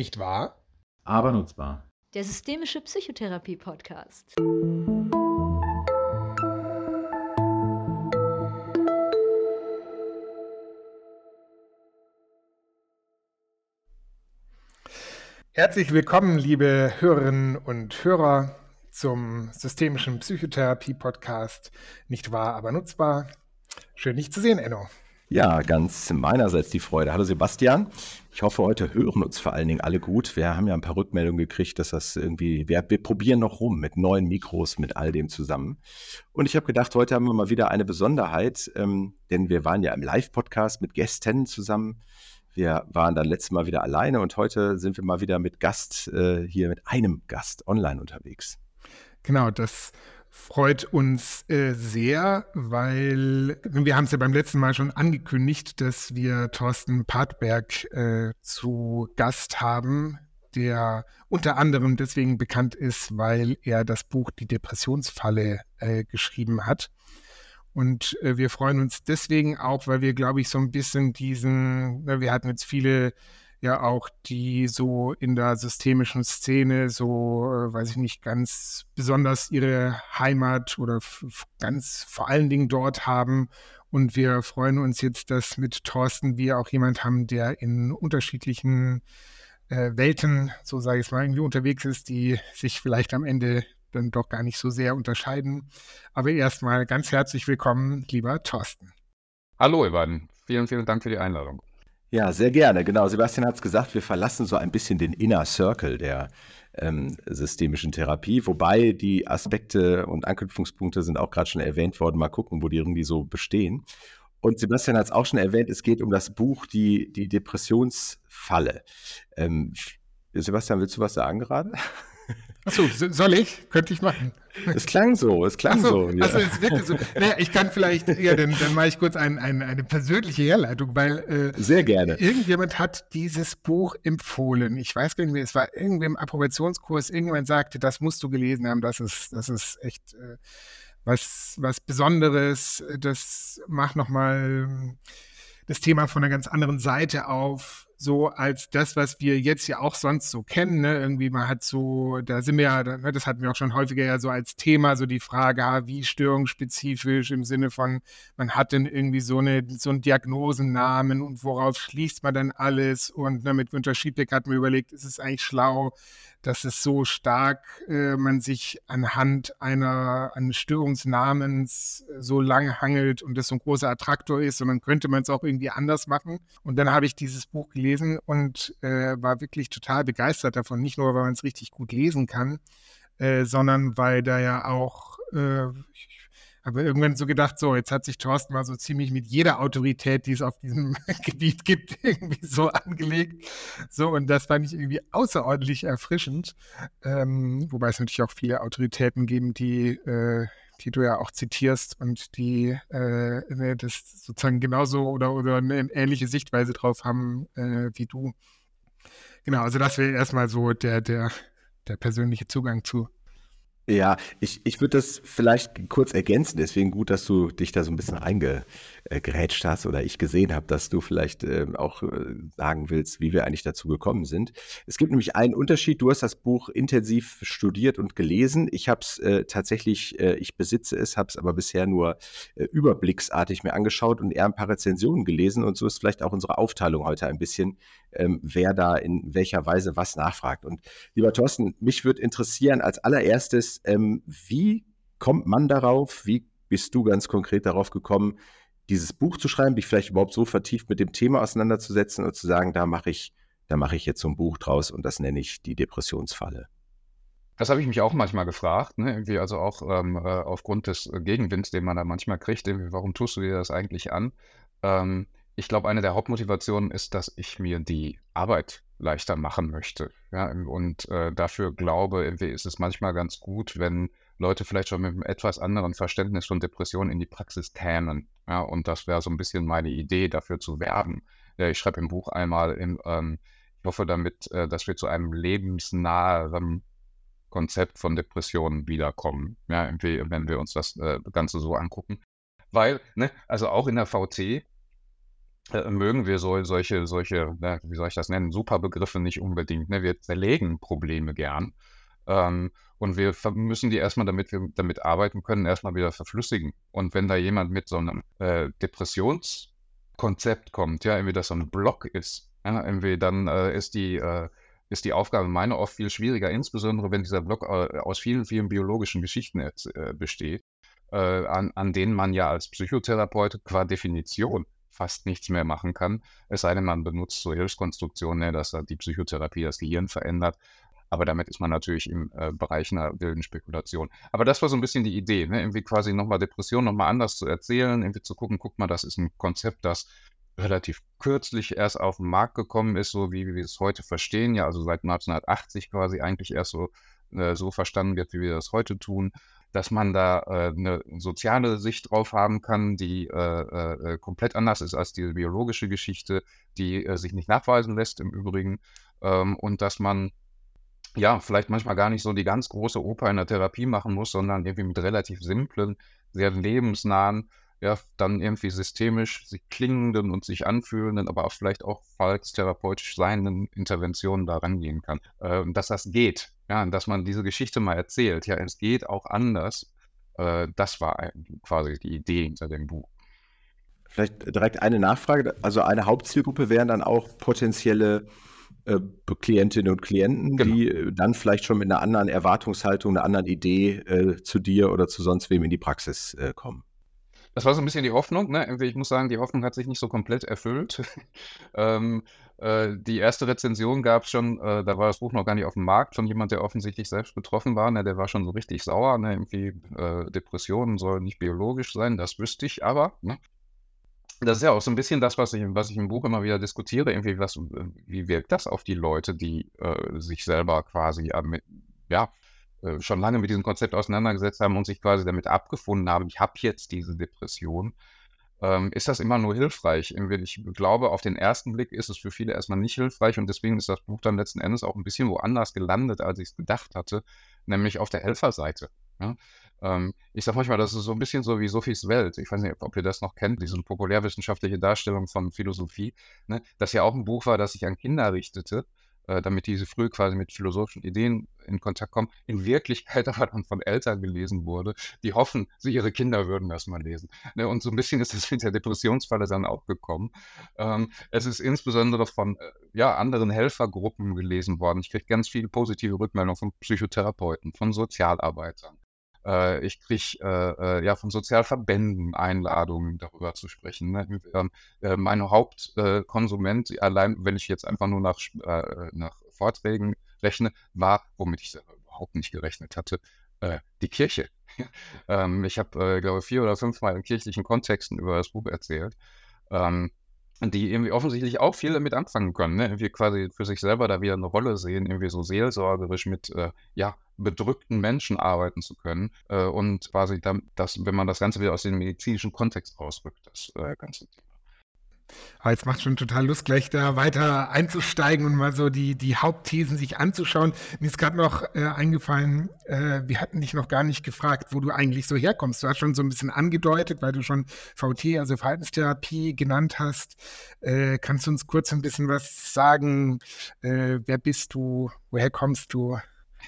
Nicht wahr? Aber nutzbar. Der systemische Psychotherapie-Podcast. Herzlich willkommen, liebe Hörerinnen und Hörer, zum systemischen Psychotherapie-Podcast. Nicht wahr, aber nutzbar. Schön, dich zu sehen, Enno. Ja, ganz meinerseits die Freude. Hallo Sebastian. Ich hoffe, heute hören uns vor allen Dingen alle gut. Wir haben ja ein paar Rückmeldungen gekriegt, dass das irgendwie, wir, wir probieren noch rum mit neuen Mikros, mit all dem zusammen. Und ich habe gedacht, heute haben wir mal wieder eine Besonderheit, ähm, denn wir waren ja im Live-Podcast mit Gästen zusammen. Wir waren dann letztes Mal wieder alleine und heute sind wir mal wieder mit Gast, äh, hier mit einem Gast online unterwegs. Genau, das freut uns äh, sehr, weil wir haben es ja beim letzten Mal schon angekündigt, dass wir Thorsten Partberg äh, zu Gast haben, der unter anderem deswegen bekannt ist, weil er das Buch Die Depressionsfalle äh, geschrieben hat. Und äh, wir freuen uns deswegen auch, weil wir, glaube ich, so ein bisschen diesen, wir hatten jetzt viele ja auch, die so in der systemischen Szene so, äh, weiß ich nicht, ganz besonders ihre Heimat oder ganz vor allen Dingen dort haben. Und wir freuen uns jetzt, dass mit Thorsten wir auch jemand haben, der in unterschiedlichen äh, Welten, so sage ich es mal, irgendwie unterwegs ist, die sich vielleicht am Ende dann doch gar nicht so sehr unterscheiden. Aber erstmal ganz herzlich willkommen, lieber Thorsten. Hallo, Ivan. Vielen, vielen Dank für die Einladung. Ja, sehr gerne. Genau, Sebastian hat es gesagt, wir verlassen so ein bisschen den Inner Circle der ähm, systemischen Therapie, wobei die Aspekte und Anknüpfungspunkte sind auch gerade schon erwähnt worden. Mal gucken, wo die irgendwie so bestehen. Und Sebastian hat es auch schon erwähnt, es geht um das Buch Die, die Depressionsfalle. Ähm, Sebastian, willst du was sagen gerade? Achso, soll ich? Könnte ich machen. Es klang so, es klang so. so ja. Also es wirkte so. Naja, ich kann vielleicht, ja, dann, dann mache ich kurz ein, ein, eine persönliche Herleitung, weil äh, Sehr gerne. irgendjemand hat dieses Buch empfohlen. Ich weiß gar nicht mehr, es war irgendwie im Approbationskurs, irgendjemand sagte, das musst du gelesen haben, das ist, das ist echt äh, was, was Besonderes, das macht nochmal das Thema von einer ganz anderen Seite auf so als das, was wir jetzt ja auch sonst so kennen. Ne? Irgendwie man hat so, da sind wir ja, ne, das hatten wir auch schon häufiger ja so als Thema, so die Frage, ah, wie störungsspezifisch im Sinne von, man hat denn irgendwie so, eine, so einen Diagnosennamen und worauf schließt man dann alles? Und ne, mit Günter Schiedbeck hat man überlegt, ist es eigentlich schlau, dass es so stark äh, man sich anhand einer eines Störungsnamens äh, so lange hangelt und das so ein großer Attraktor ist, sondern könnte man es auch irgendwie anders machen. Und dann habe ich dieses Buch gelesen und äh, war wirklich total begeistert davon, nicht nur, weil man es richtig gut lesen kann, äh, sondern weil da ja auch, äh, habe irgendwann so gedacht, so, jetzt hat sich Thorsten mal so ziemlich mit jeder Autorität, die es auf diesem Gebiet gibt, irgendwie so angelegt. So, und das fand ich irgendwie außerordentlich erfrischend. Ähm, wobei es natürlich auch viele Autoritäten geben, die, äh, die du ja auch zitierst und die äh, ne, das sozusagen genauso oder, oder eine ähnliche Sichtweise drauf haben äh, wie du. Genau, also das wäre erstmal so der, der, der persönliche Zugang zu. Ja, ich, ich würde das vielleicht kurz ergänzen. Deswegen gut, dass du dich da so ein bisschen eingerätscht hast oder ich gesehen habe, dass du vielleicht äh, auch sagen willst, wie wir eigentlich dazu gekommen sind. Es gibt nämlich einen Unterschied. Du hast das Buch intensiv studiert und gelesen. Ich habe es äh, tatsächlich, äh, ich besitze es, habe es aber bisher nur äh, überblicksartig mir angeschaut und eher ein paar Rezensionen gelesen. Und so ist vielleicht auch unsere Aufteilung heute ein bisschen, ähm, wer da in welcher Weise was nachfragt. Und lieber Thorsten, mich würde interessieren als allererstes, ähm, wie kommt man darauf, wie bist du ganz konkret darauf gekommen, dieses Buch zu schreiben, dich vielleicht überhaupt so vertieft mit dem Thema auseinanderzusetzen und zu sagen, da mache ich, da mache ich jetzt so ein Buch draus und das nenne ich die Depressionsfalle. Das habe ich mich auch manchmal gefragt, ne? irgendwie also auch ähm, äh, aufgrund des Gegenwinds, den man da manchmal kriegt, warum tust du dir das eigentlich an? Ähm, ich glaube, eine der Hauptmotivationen ist, dass ich mir die Arbeit leichter machen möchte. Ja, und äh, dafür glaube, ist es manchmal ganz gut, wenn Leute vielleicht schon mit einem etwas anderen Verständnis von Depressionen in die Praxis kämen. Ja, und das wäre so ein bisschen meine Idee, dafür zu werben. Ja, ich schreibe im Buch einmal, im, ähm, ich hoffe damit, äh, dass wir zu einem lebensnahen Konzept von Depressionen wiederkommen, ja, wenn wir uns das äh, Ganze so angucken. Weil, ne, also auch in der VT mögen wir so, solche, solche, ne, wie soll ich das nennen, Superbegriffe nicht unbedingt. Ne? Wir zerlegen Probleme gern. Ähm, und wir müssen die erstmal, damit wir damit arbeiten können, erstmal wieder verflüssigen. Und wenn da jemand mit so einem äh, Depressionskonzept kommt, ja, irgendwie das so ein Block ist, ja, irgendwie dann äh, ist die äh, ist die Aufgabe meiner oft viel schwieriger, insbesondere wenn dieser Block äh, aus vielen, vielen biologischen Geschichten äh, besteht, äh, an, an denen man ja als Psychotherapeut qua Definition fast nichts mehr machen kann, es sei denn, man benutzt so Hilfskonstruktionen, ne, dass die Psychotherapie das Gehirn verändert. Aber damit ist man natürlich im äh, Bereich einer wilden Spekulation. Aber das war so ein bisschen die Idee, ne? irgendwie quasi nochmal Depression nochmal anders zu erzählen, irgendwie zu gucken, guck mal, das ist ein Konzept, das relativ kürzlich erst auf den Markt gekommen ist, so wie wir es heute verstehen, ja, also seit 1980 quasi eigentlich erst so, äh, so verstanden wird, wie wir das heute tun, dass man da äh, eine soziale Sicht drauf haben kann, die äh, äh, komplett anders ist als die biologische Geschichte, die äh, sich nicht nachweisen lässt im Übrigen, ähm, und dass man ja, vielleicht manchmal gar nicht so die ganz große Oper in der Therapie machen muss, sondern irgendwie mit relativ simplen, sehr lebensnahen, ja, dann irgendwie systemisch sich klingenden und sich anfühlenden, aber auch vielleicht auch falls therapeutisch seienden Interventionen da rangehen kann. Äh, dass das geht, ja, dass man diese Geschichte mal erzählt, ja, es geht auch anders. Äh, das war quasi die Idee hinter dem Buch. Vielleicht direkt eine Nachfrage. Also eine Hauptzielgruppe wären dann auch potenzielle äh, Klientinnen und Klienten, genau. die äh, dann vielleicht schon mit einer anderen Erwartungshaltung, einer anderen Idee äh, zu dir oder zu sonst wem in die Praxis äh, kommen. Das war so ein bisschen die Hoffnung, ne? ich muss sagen, die Hoffnung hat sich nicht so komplett erfüllt. ähm, äh, die erste Rezension gab es schon, äh, da war das Buch noch gar nicht auf dem Markt, von jemand, der offensichtlich selbst betroffen war, ne? Der war schon so richtig sauer, ne? Irgendwie, äh, Depressionen sollen nicht biologisch sein, das wüsste ich aber, ne? Das ist ja auch so ein bisschen das, was ich was ich im Buch immer wieder diskutiere, irgendwie was wie wirkt das auf die Leute, die, äh, sich selber quasi, äh, ja, äh, schon lange mit diesem Konzept auseinandergesetzt haben und sich quasi damit abgefunden haben, ich habe jetzt diese Depression, ähm, ist das immer nur hilfreich. Ich glaube, auf den ersten Blick ist es für viele erstmal nicht hilfreich und deswegen ist das Buch dann letzten Endes auch ein bisschen woanders gelandet, als ich es gedacht hatte, nämlich auf der Helferseite. Ja? Ähm, ich sage manchmal, das ist so ein bisschen so wie Sophies Welt. Ich weiß nicht, ob ihr das noch kennt, diese populärwissenschaftliche Darstellung von Philosophie, ne? das ja auch ein Buch war, das sich an Kinder richtete damit diese früh quasi mit philosophischen Ideen in Kontakt kommen, in Wirklichkeit aber dann von Eltern gelesen wurde, die hoffen, sie ihre Kinder würden das mal lesen. Ne? Und so ein bisschen ist das mit der Depressionsfalle dann auch gekommen. Ähm, es ist insbesondere von äh, ja, anderen Helfergruppen gelesen worden. Ich kriege ganz viele positive Rückmeldungen von Psychotherapeuten, von Sozialarbeitern, äh, ich kriege äh, äh, ja von Sozialverbänden Einladungen, darüber zu sprechen. Ne? Äh, mein Hauptkonsument, äh, allein wenn ich jetzt einfach nur nach, nach Vorträgen rechne, war, womit ich überhaupt nicht gerechnet hatte, die Kirche. ähm, ich habe, glaube vier oder fünfmal in kirchlichen Kontexten über das Buch erzählt. Ähm, die irgendwie offensichtlich auch viel damit anfangen können, ne? irgendwie quasi für sich selber da wieder eine Rolle sehen, irgendwie so seelsorgerisch mit äh, ja, bedrückten Menschen arbeiten zu können äh, und quasi dann, das, wenn man das Ganze wieder aus dem medizinischen Kontext ausrückt, das äh, ganze Thema. Aber jetzt macht schon total Lust, gleich da weiter einzusteigen und mal so die, die Hauptthesen sich anzuschauen. Mir ist gerade noch äh, eingefallen, äh, wir hatten dich noch gar nicht gefragt, wo du eigentlich so herkommst. Du hast schon so ein bisschen angedeutet, weil du schon VT, also Verhaltenstherapie, genannt hast. Äh, kannst du uns kurz ein bisschen was sagen? Äh, wer bist du? Woher kommst du?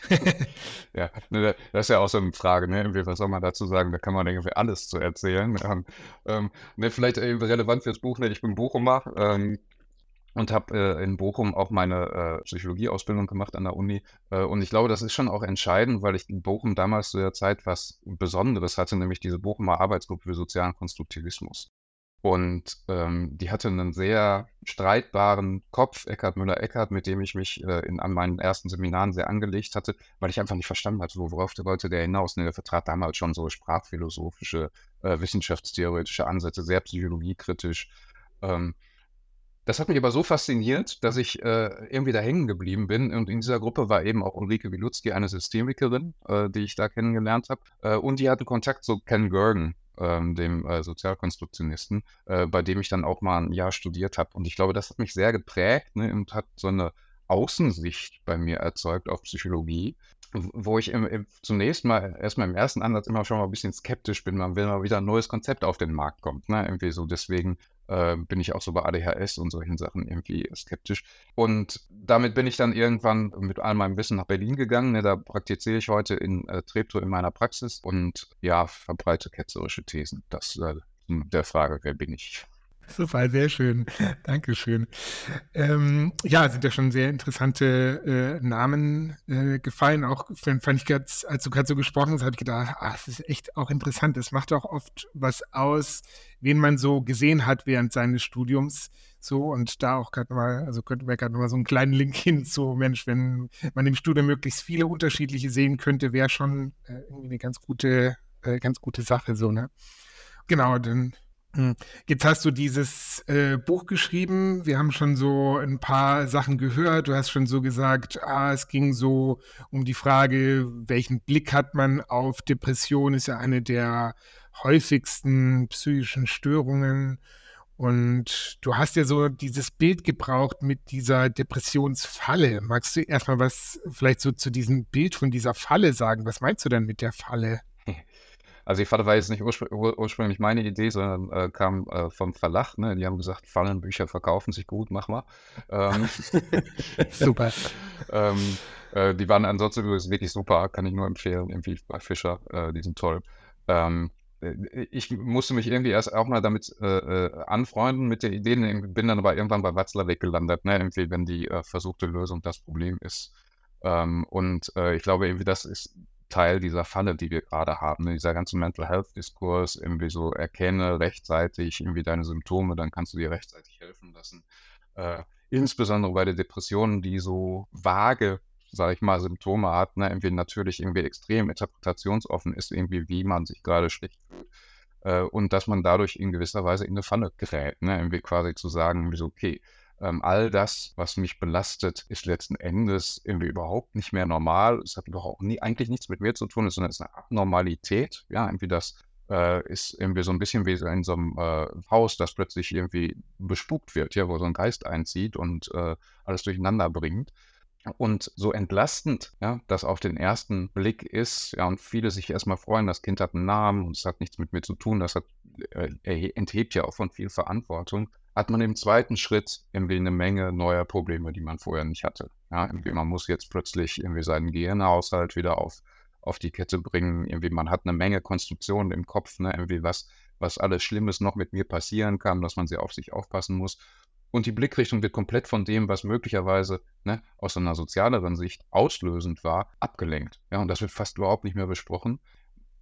ja, ne, das ist ja auch so eine Frage, ne? Was soll man dazu sagen? Da kann man irgendwie alles zu erzählen. Ähm, ähm, ne, vielleicht relevant fürs Buch, ne? Ich bin Bochumer ähm, und habe äh, in Bochum auch meine äh, Psychologieausbildung gemacht an der Uni. Äh, und ich glaube, das ist schon auch entscheidend, weil ich in Bochum damals zu der Zeit was Besonderes hatte, nämlich diese Bochumer Arbeitsgruppe für sozialen Konstruktivismus. Und ähm, die hatte einen sehr streitbaren Kopf, Eckhard Müller-Eckhard, mit dem ich mich äh, in, an meinen ersten Seminaren sehr angelegt hatte, weil ich einfach nicht verstanden hatte, worauf der wollte der hinaus. Ne, der vertrat damals schon so sprachphilosophische, äh, wissenschaftstheoretische Ansätze, sehr psychologiekritisch. Ähm, das hat mich aber so fasziniert, dass ich äh, irgendwie da hängen geblieben bin. Und in dieser Gruppe war eben auch Ulrike Wilutzki, eine Systemikerin, äh, die ich da kennengelernt habe. Äh, und die hatten Kontakt zu Ken Gergen, ähm, dem äh, Sozialkonstruktionisten, äh, bei dem ich dann auch mal ein Jahr studiert habe. Und ich glaube, das hat mich sehr geprägt ne, und hat so eine Außensicht bei mir erzeugt auf Psychologie, wo ich im, im, zunächst mal erstmal im ersten Ansatz immer schon mal ein bisschen skeptisch bin, wenn mal wieder ein neues Konzept auf den Markt kommt. Ne? Irgendwie so deswegen äh, bin ich auch so bei ADHS und solchen Sachen irgendwie skeptisch. Und damit bin ich dann irgendwann mit all meinem Wissen nach Berlin gegangen. Ne, da praktiziere ich heute in äh, Treptow in meiner Praxis und ja, verbreite ketzerische Thesen. Das äh, der Frage, wer bin ich? Super, sehr schön. Dankeschön. Ähm, ja, sind ja schon sehr interessante äh, Namen äh, gefallen. Auch fand ich gerade, als du gerade so gesprochen hast, habe ich gedacht, ach, das ist echt auch interessant. Es macht auch oft was aus, wen man so gesehen hat während seines Studiums. So, und da auch gerade mal, also könnten wir gerade mal so einen kleinen Link hin zu, Mensch, wenn man im Studium möglichst viele unterschiedliche sehen könnte, wäre schon äh, irgendwie eine ganz gute, äh, ganz gute Sache, so, ne? Genau, dann. Jetzt hast du dieses äh, Buch geschrieben. Wir haben schon so ein paar Sachen gehört. Du hast schon so gesagt, ah, es ging so um die Frage, welchen Blick hat man auf Depression, ist ja eine der häufigsten psychischen Störungen. Und du hast ja so dieses Bild gebraucht mit dieser Depressionsfalle. Magst du erstmal was vielleicht so zu diesem Bild von dieser Falle sagen? Was meinst du denn mit der Falle? Also die Falle war jetzt nicht urspr ursprünglich meine Idee, sondern äh, kam äh, vom Verlag. Ne? Die haben gesagt, Fallenbücher verkaufen sich gut, mach mal. Ähm, super. ähm, äh, die waren ansonsten wirklich super, kann ich nur empfehlen, irgendwie bei Fischer, äh, die sind toll. Ähm, äh, ich musste mich irgendwie erst auch mal damit äh, äh anfreunden mit der Idee, bin dann aber irgendwann bei Watzlawick gelandet, ne? irgendwie wenn die äh, versuchte Lösung das Problem ist. Ähm, und äh, ich glaube, irgendwie das ist Teil dieser Falle, die wir gerade haben, ne? dieser ganze Mental Health Diskurs, irgendwie so erkenne rechtzeitig irgendwie deine Symptome, dann kannst du dir rechtzeitig helfen lassen. Äh, insbesondere bei der Depression, die so vage, sage ich mal, Symptome hat, ne? irgendwie natürlich irgendwie extrem interpretationsoffen ist, irgendwie wie man sich gerade schlecht fühlt. Äh, und dass man dadurch in gewisser Weise in eine Falle gerät, ne? irgendwie quasi zu sagen, wie so, okay, ähm, all das, was mich belastet, ist letzten Endes irgendwie überhaupt nicht mehr normal. Es hat auch nie, eigentlich nichts mit mir zu tun, sondern es ist eine Abnormalität. Ja, irgendwie das äh, ist irgendwie so ein bisschen wie in so einem äh, Haus, das plötzlich irgendwie bespukt wird, ja, wo so ein Geist einzieht und äh, alles durcheinander bringt. Und so entlastend, ja, das auf den ersten Blick ist, ja, und viele sich erstmal freuen, das Kind hat einen Namen und es hat nichts mit mir zu tun, das hat, äh, enthebt ja auch von viel Verantwortung hat man im zweiten Schritt irgendwie eine Menge neuer Probleme, die man vorher nicht hatte. Ja, irgendwie man muss jetzt plötzlich irgendwie seinen Gehirnhaushalt wieder auf, auf die Kette bringen. Irgendwie man hat eine Menge Konstruktionen im Kopf, ne, irgendwie was, was alles Schlimmes noch mit mir passieren kann, dass man sehr auf sich aufpassen muss. Und die Blickrichtung wird komplett von dem, was möglicherweise ne, aus einer sozialeren Sicht auslösend war, abgelenkt. Ja, und das wird fast überhaupt nicht mehr besprochen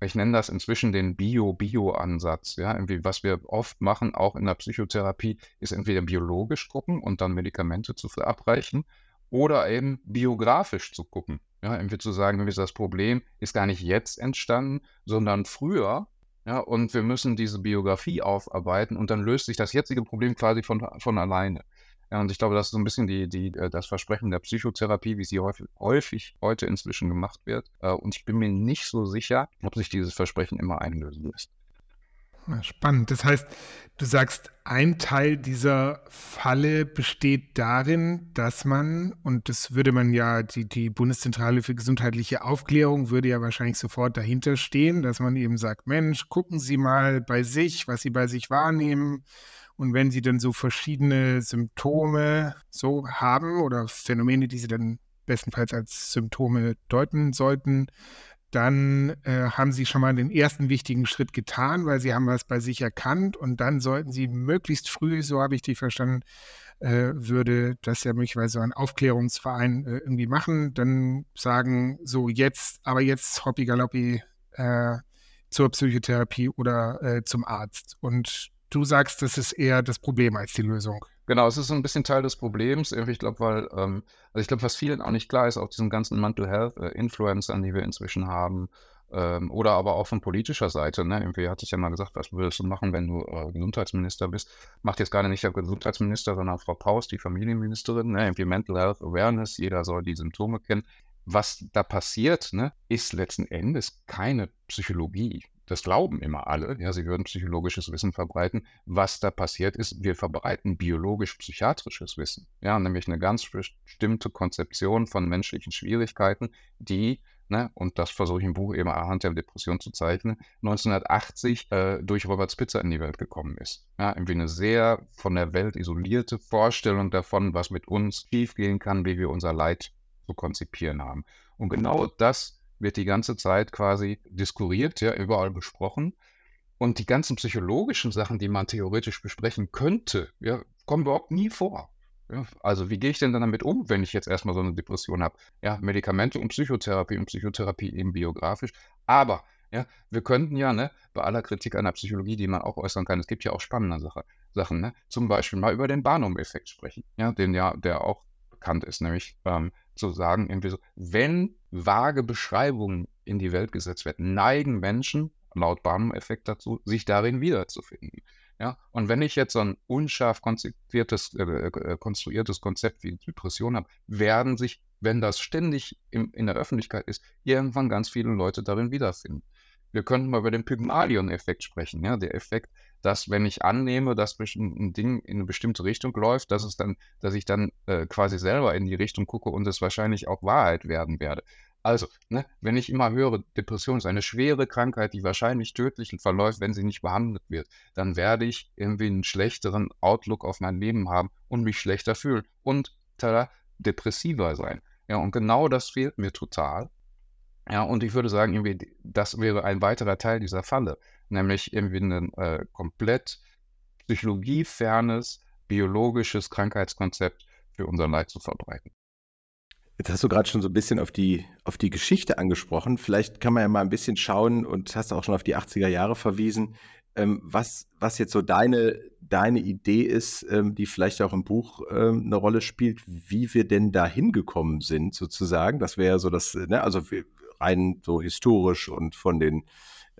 ich nenne das inzwischen den Bio-Bio-Ansatz. Ja, irgendwie, was wir oft machen, auch in der Psychotherapie, ist entweder biologisch gucken und dann Medikamente zu verabreichen oder eben biografisch zu gucken. Ja, irgendwie zu sagen, das Problem ist gar nicht jetzt entstanden, sondern früher. Ja, und wir müssen diese Biografie aufarbeiten und dann löst sich das jetzige Problem quasi von, von alleine. Ja, und ich glaube, das ist so ein bisschen die, die, äh, das Versprechen der Psychotherapie, wie sie häufig, häufig heute inzwischen gemacht wird. Äh, und ich bin mir nicht so sicher, ob sich dieses Versprechen immer einlösen lässt. Spannend. Das heißt, du sagst, ein Teil dieser Falle besteht darin, dass man, und das würde man ja, die, die Bundeszentrale für gesundheitliche Aufklärung würde ja wahrscheinlich sofort dahinter stehen, dass man eben sagt, Mensch, gucken Sie mal bei sich, was Sie bei sich wahrnehmen und wenn sie dann so verschiedene Symptome so haben oder Phänomene, die sie dann bestenfalls als Symptome deuten sollten, dann äh, haben sie schon mal den ersten wichtigen Schritt getan, weil sie haben was bei sich erkannt und dann sollten sie möglichst früh, so habe ich die verstanden, äh, würde das ja möglicherweise so ein Aufklärungsverein äh, irgendwie machen, dann sagen, so jetzt, aber jetzt hoppi galoppi äh, zur Psychotherapie oder äh, zum Arzt. Und du sagst, das ist eher das Problem als die Lösung. Genau, es ist so ein bisschen Teil des Problems. Ich glaube, weil, ähm, also ich glaube, was vielen auch nicht klar ist, auch diesen ganzen Mental Health äh, Influencern, die wir inzwischen haben, ähm, oder aber auch von politischer Seite. Ne? Irgendwie hatte ich ja mal gesagt, was würdest du machen, wenn du äh, Gesundheitsminister bist? Macht jetzt gar nicht der Gesundheitsminister, sondern Frau Paus, die Familienministerin. Ne? Irgendwie Mental Health Awareness, jeder soll die Symptome kennen. Was da passiert, ne, ist letzten Endes keine Psychologie das glauben immer alle, ja, sie würden psychologisches Wissen verbreiten. Was da passiert ist, wir verbreiten biologisch-psychiatrisches Wissen, ja, nämlich eine ganz bestimmte Konzeption von menschlichen Schwierigkeiten, die ne, und das versuche ich im Buch eben anhand der Depression zu zeichnen, 1980 äh, durch Robert Spitzer in die Welt gekommen ist. Ja, irgendwie eine sehr von der Welt isolierte Vorstellung davon, was mit uns schiefgehen kann, wie wir unser Leid zu konzipieren haben. Und genau das wird die ganze Zeit quasi diskuriert, ja, überall besprochen. Und die ganzen psychologischen Sachen, die man theoretisch besprechen könnte, ja, kommen überhaupt nie vor. Ja, also wie gehe ich denn dann damit um, wenn ich jetzt erstmal so eine Depression habe? Ja, Medikamente und Psychotherapie und Psychotherapie eben biografisch. Aber ja, wir könnten ja, ne, bei aller Kritik an der Psychologie, die man auch äußern kann, es gibt ja auch spannende Sache, Sachen, ne, zum Beispiel mal über den Barnum-Effekt sprechen, ja, den ja, der auch bekannt ist, nämlich ähm, zu sagen, irgendwie so, wenn vage Beschreibungen in die Welt gesetzt werden, neigen Menschen laut Barnum-Effekt dazu, sich darin wiederzufinden. Ja, und wenn ich jetzt so ein unscharf konzipiertes, äh, äh, konstruiertes Konzept wie Depression habe, werden sich, wenn das ständig im, in der Öffentlichkeit ist, irgendwann ganz viele Leute darin wiederfinden. Wir könnten mal über den Pygmalion-Effekt sprechen. Ja, der Effekt, dass wenn ich annehme, dass ein Ding in eine bestimmte Richtung läuft, dass es dann, dass ich dann äh, quasi selber in die Richtung gucke und es wahrscheinlich auch Wahrheit werden werde. Also, ne, wenn ich immer höre, Depression ist eine schwere Krankheit, die wahrscheinlich tödlich verläuft, wenn sie nicht behandelt wird, dann werde ich irgendwie einen schlechteren Outlook auf mein Leben haben und mich schlechter fühlen und tada, depressiver sein. Ja, und genau das fehlt mir total. Ja, und ich würde sagen, das wäre ein weiterer Teil dieser Falle, nämlich irgendwie ein äh, komplett psychologiefernes, biologisches Krankheitskonzept für unser Leid zu verbreiten. Jetzt hast du gerade schon so ein bisschen auf die, auf die Geschichte angesprochen. Vielleicht kann man ja mal ein bisschen schauen und hast auch schon auf die 80er Jahre verwiesen, ähm, was, was jetzt so deine, deine Idee ist, ähm, die vielleicht auch im Buch ähm, eine Rolle spielt, wie wir denn da hingekommen sind, sozusagen. Das wäre ja so das, ne, also rein so historisch und von den,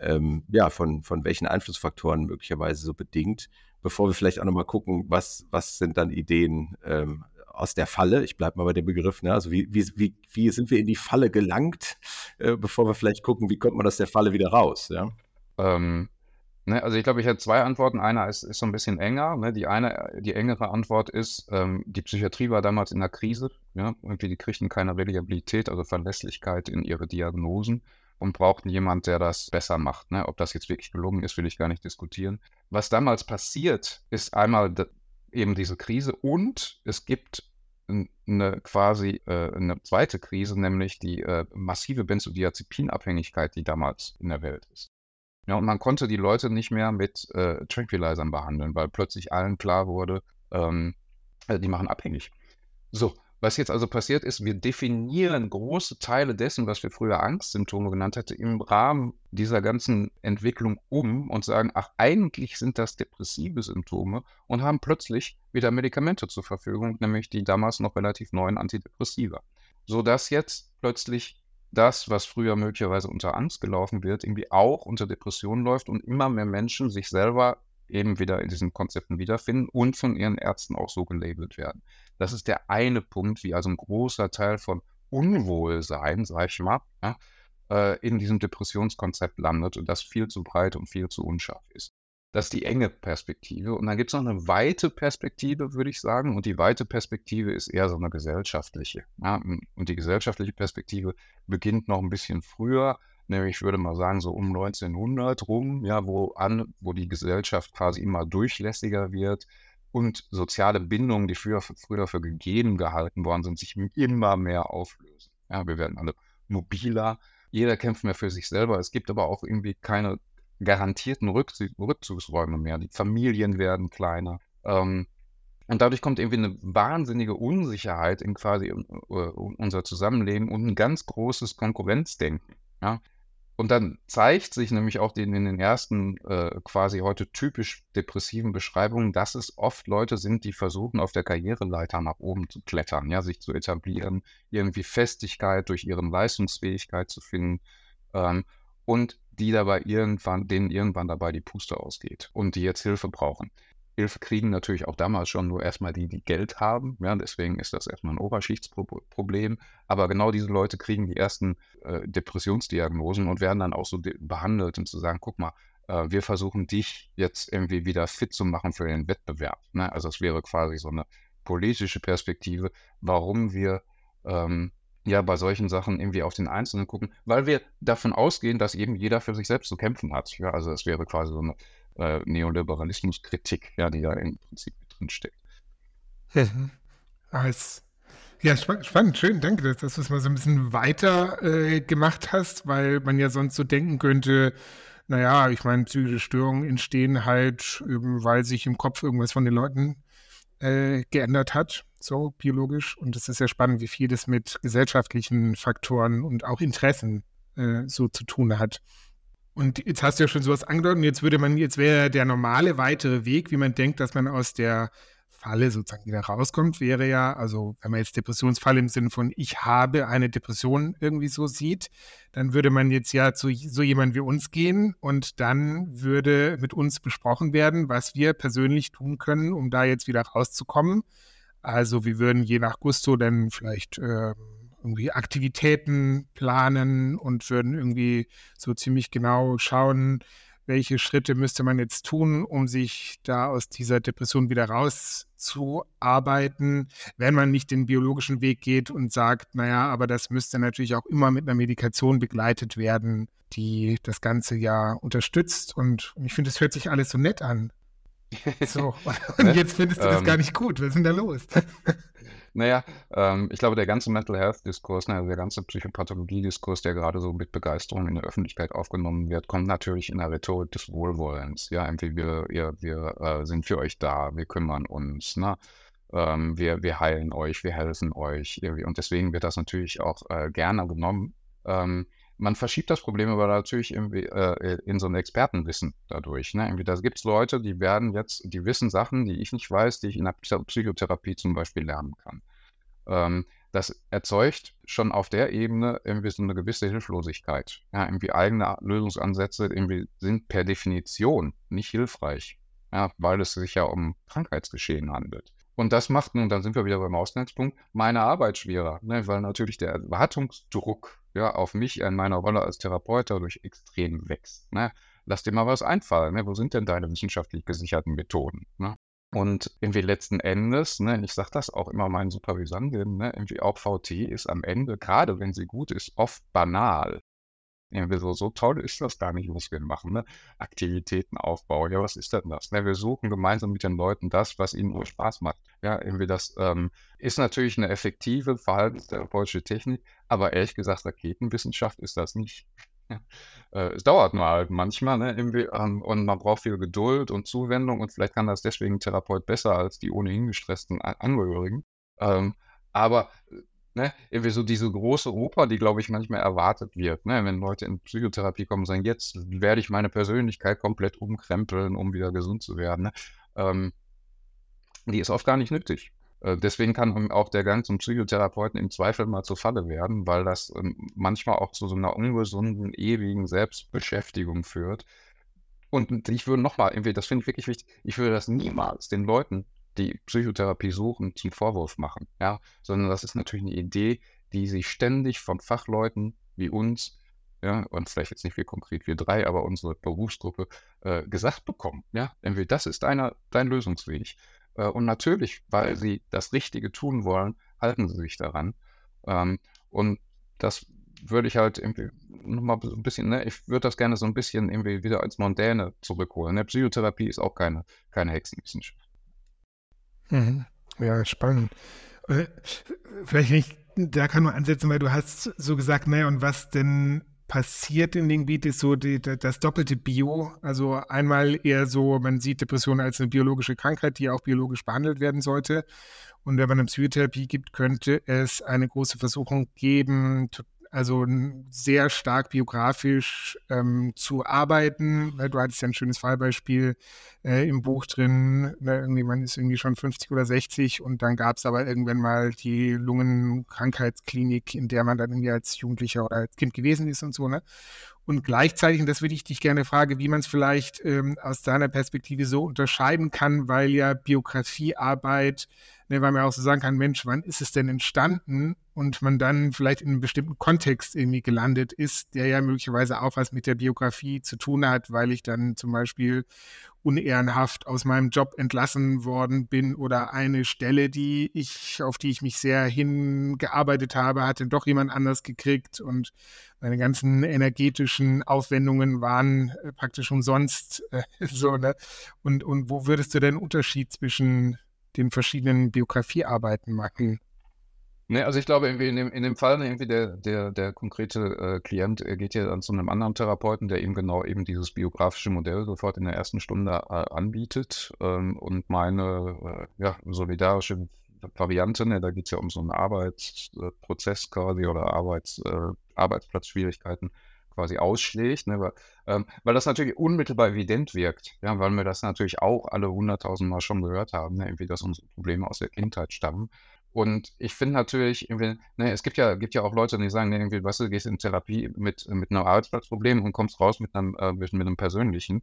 ähm, ja, von, von welchen Einflussfaktoren möglicherweise so bedingt, bevor wir vielleicht auch nochmal gucken, was, was sind dann Ideen ähm, aus der Falle, ich bleibe mal bei dem Begriff, ne? also wie, wie, wie, wie sind wir in die Falle gelangt, äh, bevor wir vielleicht gucken, wie kommt man aus der Falle wieder raus, ja? Ähm, ne, also ich glaube, ich hätte zwei Antworten. Einer ist, ist so ein bisschen enger. Ne? Die eine, die engere Antwort ist, ähm, die Psychiatrie war damals in der Krise. Ja? Irgendwie die kriegten keine Reliabilität, also Verlässlichkeit in ihre Diagnosen und brauchten jemand, der das besser macht. Ne? Ob das jetzt wirklich gelungen ist, will ich gar nicht diskutieren. Was damals passiert, ist einmal eben diese Krise und es gibt eine quasi äh, eine zweite Krise, nämlich die äh, massive Benzodiazepinabhängigkeit, die damals in der Welt ist. Ja, und man konnte die Leute nicht mehr mit äh, Tranquilizern behandeln, weil plötzlich allen klar wurde, ähm, äh, die machen abhängig. So, was jetzt also passiert ist, wir definieren große Teile dessen, was wir früher Angstsymptome genannt hätten, im Rahmen dieser ganzen Entwicklung um und sagen, ach, eigentlich sind das depressive Symptome und haben plötzlich wieder Medikamente zur Verfügung, nämlich die damals noch relativ neuen Antidepressiva. Sodass jetzt plötzlich das, was früher möglicherweise unter Angst gelaufen wird, irgendwie auch unter Depression läuft und immer mehr Menschen sich selber eben wieder in diesen Konzepten wiederfinden und von ihren Ärzten auch so gelabelt werden. Das ist der eine Punkt, wie also ein großer Teil von Unwohlsein, sag ich mal, ja, äh, in diesem Depressionskonzept landet und das viel zu breit und viel zu unscharf ist. Das ist die enge Perspektive. Und dann gibt es noch eine weite Perspektive, würde ich sagen. Und die weite Perspektive ist eher so eine gesellschaftliche. Ja, und die gesellschaftliche Perspektive beginnt noch ein bisschen früher, nämlich ich würde mal sagen so um 1900 rum, ja, wo an, wo die Gesellschaft quasi immer durchlässiger wird, und soziale Bindungen, die früher, früher für gegeben gehalten worden sind, sich immer mehr auflösen. Ja, wir werden alle mobiler, jeder kämpft mehr für sich selber. Es gibt aber auch irgendwie keine garantierten Rückzugsräume mehr. Die Familien werden kleiner. Ähm, und dadurch kommt irgendwie eine wahnsinnige Unsicherheit in quasi unser Zusammenleben und ein ganz großes Konkurrenzdenken. Ja? Und dann zeigt sich nämlich auch in, den ersten äh, quasi heute typisch depressiven Beschreibungen, dass es oft Leute sind, die versuchen, auf der Karriereleiter nach oben zu klettern, ja, sich zu etablieren, irgendwie Festigkeit durch ihre Leistungsfähigkeit zu finden ähm, und die dabei irgendwann, denen irgendwann dabei die Puste ausgeht und die jetzt Hilfe brauchen. Hilfe kriegen natürlich auch damals schon nur erstmal die, die Geld haben. Ja, deswegen ist das erstmal ein Oberschichtsproblem. Aber genau diese Leute kriegen die ersten äh, Depressionsdiagnosen und werden dann auch so behandelt und zu sagen, guck mal, äh, wir versuchen dich jetzt irgendwie wieder fit zu machen für den Wettbewerb. Ne? Also es wäre quasi so eine politische Perspektive, warum wir ähm, ja bei solchen Sachen irgendwie auf den Einzelnen gucken, weil wir davon ausgehen, dass eben jeder für sich selbst zu kämpfen hat. Ja, also es wäre quasi so eine äh, Neoliberalismuskritik, ja, die da im Prinzip drin steckt. Mhm. Als, ja, spannend, schön, danke, dass, dass du es mal so ein bisschen weiter äh, gemacht hast, weil man ja sonst so denken könnte, naja, ich meine, psychische Störungen entstehen halt, weil sich im Kopf irgendwas von den Leuten äh, geändert hat, so biologisch. Und es ist ja spannend, wie viel das mit gesellschaftlichen Faktoren und auch Interessen äh, so zu tun hat. Und jetzt hast du ja schon sowas angedeutet, jetzt würde man, jetzt wäre der normale weitere Weg, wie man denkt, dass man aus der Falle sozusagen wieder rauskommt, wäre ja, also wenn man jetzt Depressionsfalle im Sinne von ich habe eine Depression irgendwie so sieht, dann würde man jetzt ja zu so jemand wie uns gehen und dann würde mit uns besprochen werden, was wir persönlich tun können, um da jetzt wieder rauszukommen. Also wir würden je nach Gusto dann vielleicht äh, irgendwie Aktivitäten planen und würden irgendwie so ziemlich genau schauen, welche Schritte müsste man jetzt tun, um sich da aus dieser Depression wieder rauszuarbeiten, wenn man nicht den biologischen Weg geht und sagt, naja, aber das müsste natürlich auch immer mit einer Medikation begleitet werden, die das Ganze ja unterstützt. Und ich finde, es hört sich alles so nett an. So, und jetzt findest du das gar ähm. nicht gut. Was ist denn da los? Naja, ähm, ich glaube, der ganze Mental Health-Diskurs, ne, der ganze Psychopathologie-Diskurs, der gerade so mit Begeisterung in der Öffentlichkeit aufgenommen wird, kommt natürlich in der Rhetorik des Wohlwollens. Ja, irgendwie wir, wir, wir äh, sind für euch da, wir kümmern uns, ne? Ähm, wir, wir heilen euch, wir helfen euch. Irgendwie. Und deswegen wird das natürlich auch äh, gerne genommen. Ähm, man verschiebt das Problem aber natürlich irgendwie äh, in so ein Expertenwissen dadurch. Ne? Irgendwie, da gibt es Leute, die werden jetzt, die wissen Sachen, die ich nicht weiß, die ich in der Psychotherapie zum Beispiel lernen kann. Ähm, das erzeugt schon auf der Ebene irgendwie so eine gewisse Hilflosigkeit. Ja, irgendwie eigene Lösungsansätze irgendwie sind per Definition nicht hilfreich, ja, weil es sich ja um Krankheitsgeschehen handelt. Und das macht nun, dann sind wir wieder beim Ausgangspunkt, meine Arbeit schwerer, ne? weil natürlich der Erwartungsdruck ja, auf mich in meiner Rolle als Therapeut dadurch extrem wächst. Ne? Lass dir mal was einfallen. Ne? Wo sind denn deine wissenschaftlich gesicherten Methoden? Ne? Und irgendwie letzten Endes, ne, ich sage das auch immer meinen Supervisanten, ne, irgendwie auch VT ist am Ende, gerade wenn sie gut ist, oft banal. Irgendwie so, so toll ist das gar nicht, was wir machen. Ne? Aktivitäten aufbauen, ja, was ist denn das? Ne? Wir suchen gemeinsam mit den Leuten das, was ihnen nur Spaß macht. Ja, irgendwie das ähm, ist natürlich eine effektive verhaltenstherapeutische Technik, aber ehrlich gesagt, Raketenwissenschaft ist das nicht. Äh, es dauert nur halt manchmal, ne, irgendwie, ähm, und man braucht viel Geduld und Zuwendung und vielleicht kann das deswegen ein Therapeut besser als die ohnehin gestressten Angehörigen. Ähm, aber ne, irgendwie so diese große Oper, die, glaube ich, manchmal erwartet wird, ne, wenn Leute in Psychotherapie kommen und sagen, jetzt werde ich meine Persönlichkeit komplett umkrempeln, um wieder gesund zu werden, ne, ähm, die ist oft gar nicht nötig. Äh, deswegen kann auch der Gang zum Psychotherapeuten im Zweifel mal zur Falle werden, weil das ähm, manchmal auch zu so einer ungesunden, ewigen Selbstbeschäftigung führt. Und ich würde nochmal, das finde ich wirklich wichtig, ich würde das niemals den Leuten, die Psychotherapie suchen, zum Vorwurf machen, ja, sondern das ist natürlich eine Idee, die sie ständig von Fachleuten wie uns, ja, und vielleicht jetzt nicht wir konkret, wir drei, aber unsere Berufsgruppe äh, gesagt bekommen, ja, entweder das ist deiner, dein Lösungsweg. Äh, und natürlich, weil sie das Richtige tun wollen, halten sie sich daran. Ähm, und das würde ich halt irgendwie nochmal so ein bisschen, ne, ich würde das gerne so ein bisschen irgendwie wieder als Mondäne zurückholen. Ne? Psychotherapie ist auch keine, keine Hexenwissenschaft. Mhm. Ja, spannend. Äh, vielleicht nicht, da kann man ansetzen, weil du hast so gesagt, naja, und was denn passiert in dem Gebiet ist so die, das doppelte Bio. Also einmal eher so, man sieht Depression als eine biologische Krankheit, die auch biologisch behandelt werden sollte. Und wenn man eine Psychotherapie gibt, könnte es eine große Versuchung geben, also sehr stark biografisch ähm, zu arbeiten. Ne, du hattest ja ein schönes Fallbeispiel äh, im Buch drin. Ne, man ist irgendwie schon 50 oder 60 und dann gab es aber irgendwann mal die Lungenkrankheitsklinik, in der man dann irgendwie als Jugendlicher oder als Kind gewesen ist und so. Ne? Und gleichzeitig, und das würde ich dich gerne fragen, wie man es vielleicht ähm, aus deiner Perspektive so unterscheiden kann, weil ja Biografiearbeit ne, weil man auch so sagen kann, Mensch, wann ist es denn entstanden? Und man dann vielleicht in einem bestimmten Kontext irgendwie gelandet ist, der ja möglicherweise auch was mit der Biografie zu tun hat, weil ich dann zum Beispiel unehrenhaft aus meinem Job entlassen worden bin oder eine Stelle, die ich, auf die ich mich sehr hingearbeitet habe, hat dann doch jemand anders gekriegt und meine ganzen energetischen Aufwendungen waren äh, praktisch umsonst. Äh, so, ne? und, und wo würdest du denn Unterschied zwischen den verschiedenen Biografiearbeiten machen? Ne, also ich glaube, in dem, in dem Fall irgendwie der, der, der konkrete äh, Klient er geht ja dann zu einem anderen Therapeuten, der ihm genau eben dieses biografische Modell sofort in der ersten Stunde äh, anbietet. Ähm, und meine äh, ja, solidarische Variante, ne, da geht es ja um so einen Arbeitsprozess quasi oder Arbeits, äh, Arbeitsplatzschwierigkeiten quasi ausschlägt, ne, weil, ähm, weil das natürlich unmittelbar evident wirkt, ja, weil wir das natürlich auch alle hunderttausend Mal schon gehört haben, ne, irgendwie, dass unsere Probleme aus der Kindheit stammen. Und ich finde natürlich, ne, es gibt ja, gibt ja auch Leute, die sagen, ne, irgendwie, weißt du, gehst in Therapie mit, mit einem Arbeitsplatzproblem und kommst raus mit einem, äh, mit, mit einem persönlichen.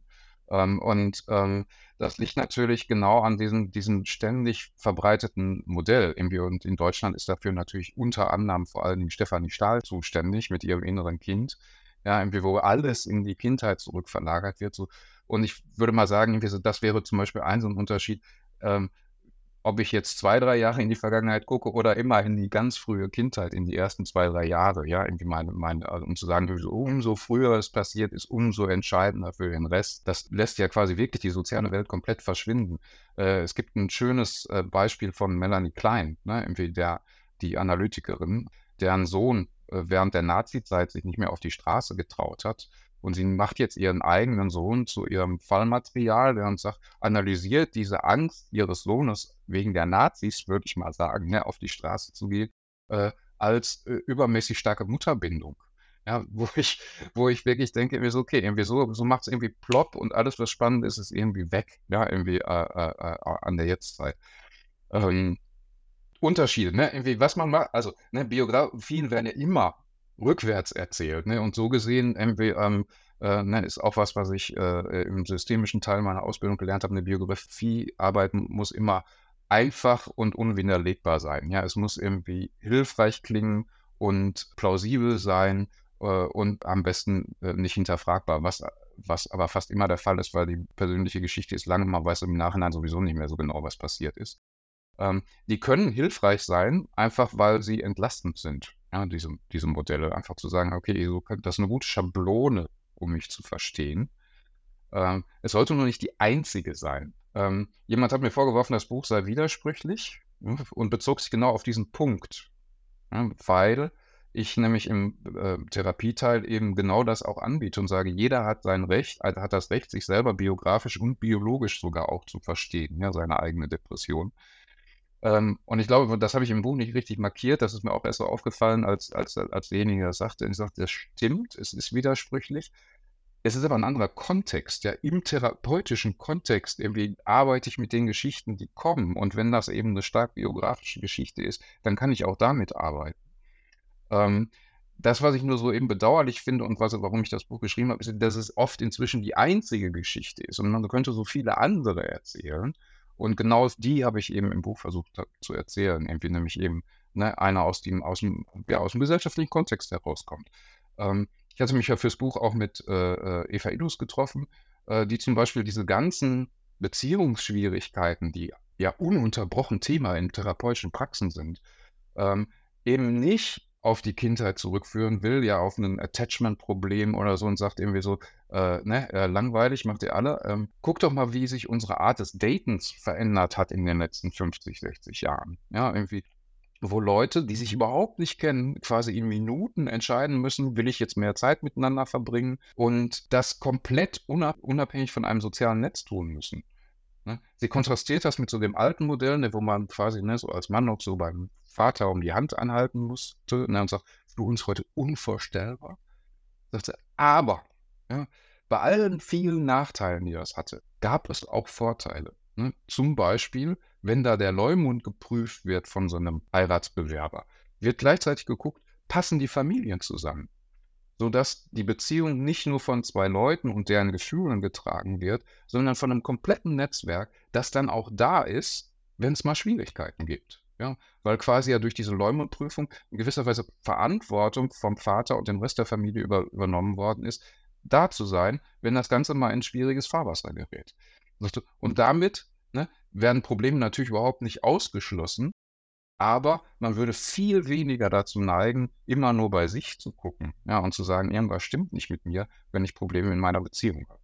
Ähm, und ähm, das liegt natürlich genau an diesem, diesem ständig verbreiteten Modell. Irgendwie. Und in Deutschland ist dafür natürlich unter anderem vor allen Dingen Stefanie Stahl zuständig mit ihrem inneren Kind. Ja, irgendwie, wo alles in die Kindheit zurückverlagert wird. So. Und ich würde mal sagen, irgendwie so, das wäre zum Beispiel ein so ein Unterschied. Ähm, ob ich jetzt zwei, drei Jahre in die Vergangenheit gucke oder immer in die ganz frühe Kindheit, in die ersten zwei, drei Jahre, ja, irgendwie meine, meine, also um zu sagen, umso früher es passiert ist, umso entscheidender für den Rest. Das lässt ja quasi wirklich die soziale Welt komplett verschwinden. Äh, es gibt ein schönes äh, Beispiel von Melanie Klein, ne, irgendwie der, die Analytikerin, deren Sohn äh, während der Nazi-Zeit sich nicht mehr auf die Straße getraut hat und sie macht jetzt ihren eigenen Sohn zu ihrem Fallmaterial und sagt, analysiert diese Angst ihres Sohnes wegen der Nazis, würde ich mal sagen, ne, auf die Straße zu gehen, äh, als äh, übermäßig starke Mutterbindung. Ja, wo ich, wo ich wirklich denke, irgendwie so, okay, irgendwie so, so macht es irgendwie plopp und alles, was spannend ist, ist irgendwie weg, ja, irgendwie äh, äh, äh an der Jetztzeit. Ähm, Unterschiede, ne? Irgendwie, was man macht, also, ne, Biografien werden ja immer rückwärts erzählt. Ne? Und so gesehen, irgendwie, ähm, äh, ne, ist auch was, was ich äh, im systemischen Teil meiner Ausbildung gelernt habe. Eine Biografie arbeiten muss immer einfach und unwiderlegbar sein. Ja, es muss irgendwie hilfreich klingen und plausibel sein äh, und am besten äh, nicht hinterfragbar, was, was aber fast immer der Fall ist, weil die persönliche Geschichte ist lange, man weiß im Nachhinein sowieso nicht mehr so genau, was passiert ist. Ähm, die können hilfreich sein, einfach weil sie entlastend sind ja, diese, diese Modelle. Einfach zu sagen, okay, so, das ist eine gute Schablone, um mich zu verstehen. Ähm, es sollte nur nicht die einzige sein. Ähm, jemand hat mir vorgeworfen, das Buch sei widersprüchlich ja, und bezog sich genau auf diesen Punkt. Ja, weil ich nämlich im äh, Therapieteil eben genau das auch anbiete und sage, jeder hat sein Recht, also hat das Recht, sich selber biografisch und biologisch sogar auch zu verstehen, ja, seine eigene Depression. Ähm, und ich glaube, das habe ich im Buch nicht richtig markiert. Das ist mir auch erst so aufgefallen, als, als, als derjenige das sagte. Und ich sagte, das stimmt, es ist widersprüchlich. Es ist aber ein anderer Kontext. Ja, im therapeutischen Kontext irgendwie arbeite ich mit den Geschichten, die kommen. Und wenn das eben eine stark biografische Geschichte ist, dann kann ich auch damit arbeiten. Ähm, das, was ich nur so eben bedauerlich finde und was, warum ich das Buch geschrieben habe, ist, dass es oft inzwischen die einzige Geschichte ist. Und man könnte so viele andere erzählen. Und genau die habe ich eben im Buch versucht zu erzählen, irgendwie nämlich eben ne, einer aus dem, aus, dem, ja, aus dem gesellschaftlichen Kontext herauskommt. Ähm, ich hatte mich ja fürs Buch auch mit äh, äh, Eva Idus getroffen, äh, die zum Beispiel diese ganzen Beziehungsschwierigkeiten, die ja ununterbrochen Thema in therapeutischen Praxen sind, ähm, eben nicht auf die Kindheit zurückführen will, ja auf ein Attachment-Problem oder so und sagt irgendwie so, äh, ne, äh, langweilig, macht ihr alle. Ähm, guck doch mal, wie sich unsere Art des Datens verändert hat in den letzten 50, 60 Jahren. Ja, irgendwie, wo Leute, die sich überhaupt nicht kennen, quasi in Minuten entscheiden müssen, will ich jetzt mehr Zeit miteinander verbringen und das komplett unabhängig von einem sozialen Netz tun müssen. Ne? Sie kontrastiert das mit so dem alten Modell, ne, wo man quasi ne, so als Mann noch so beim Vater um die Hand anhalten musste ne, und sagt, für uns heute unvorstellbar. Sagte, aber ja, bei allen vielen Nachteilen, die das hatte, gab es auch Vorteile. Ne? Zum Beispiel, wenn da der Leumund geprüft wird von so einem Heiratsbewerber, wird gleichzeitig geguckt, passen die Familien zusammen sodass die Beziehung nicht nur von zwei Leuten und deren Gefühlen getragen wird, sondern von einem kompletten Netzwerk, das dann auch da ist, wenn es mal Schwierigkeiten gibt. Ja, weil quasi ja durch diese Leumundprüfung in gewisser Weise Verantwortung vom Vater und dem Rest der Familie über, übernommen worden ist, da zu sein, wenn das Ganze mal in schwieriges Fahrwasser gerät. Und damit ne, werden Probleme natürlich überhaupt nicht ausgeschlossen, aber man würde viel weniger dazu neigen, immer nur bei sich zu gucken ja, und zu sagen, irgendwas stimmt nicht mit mir, wenn ich Probleme in meiner Beziehung habe.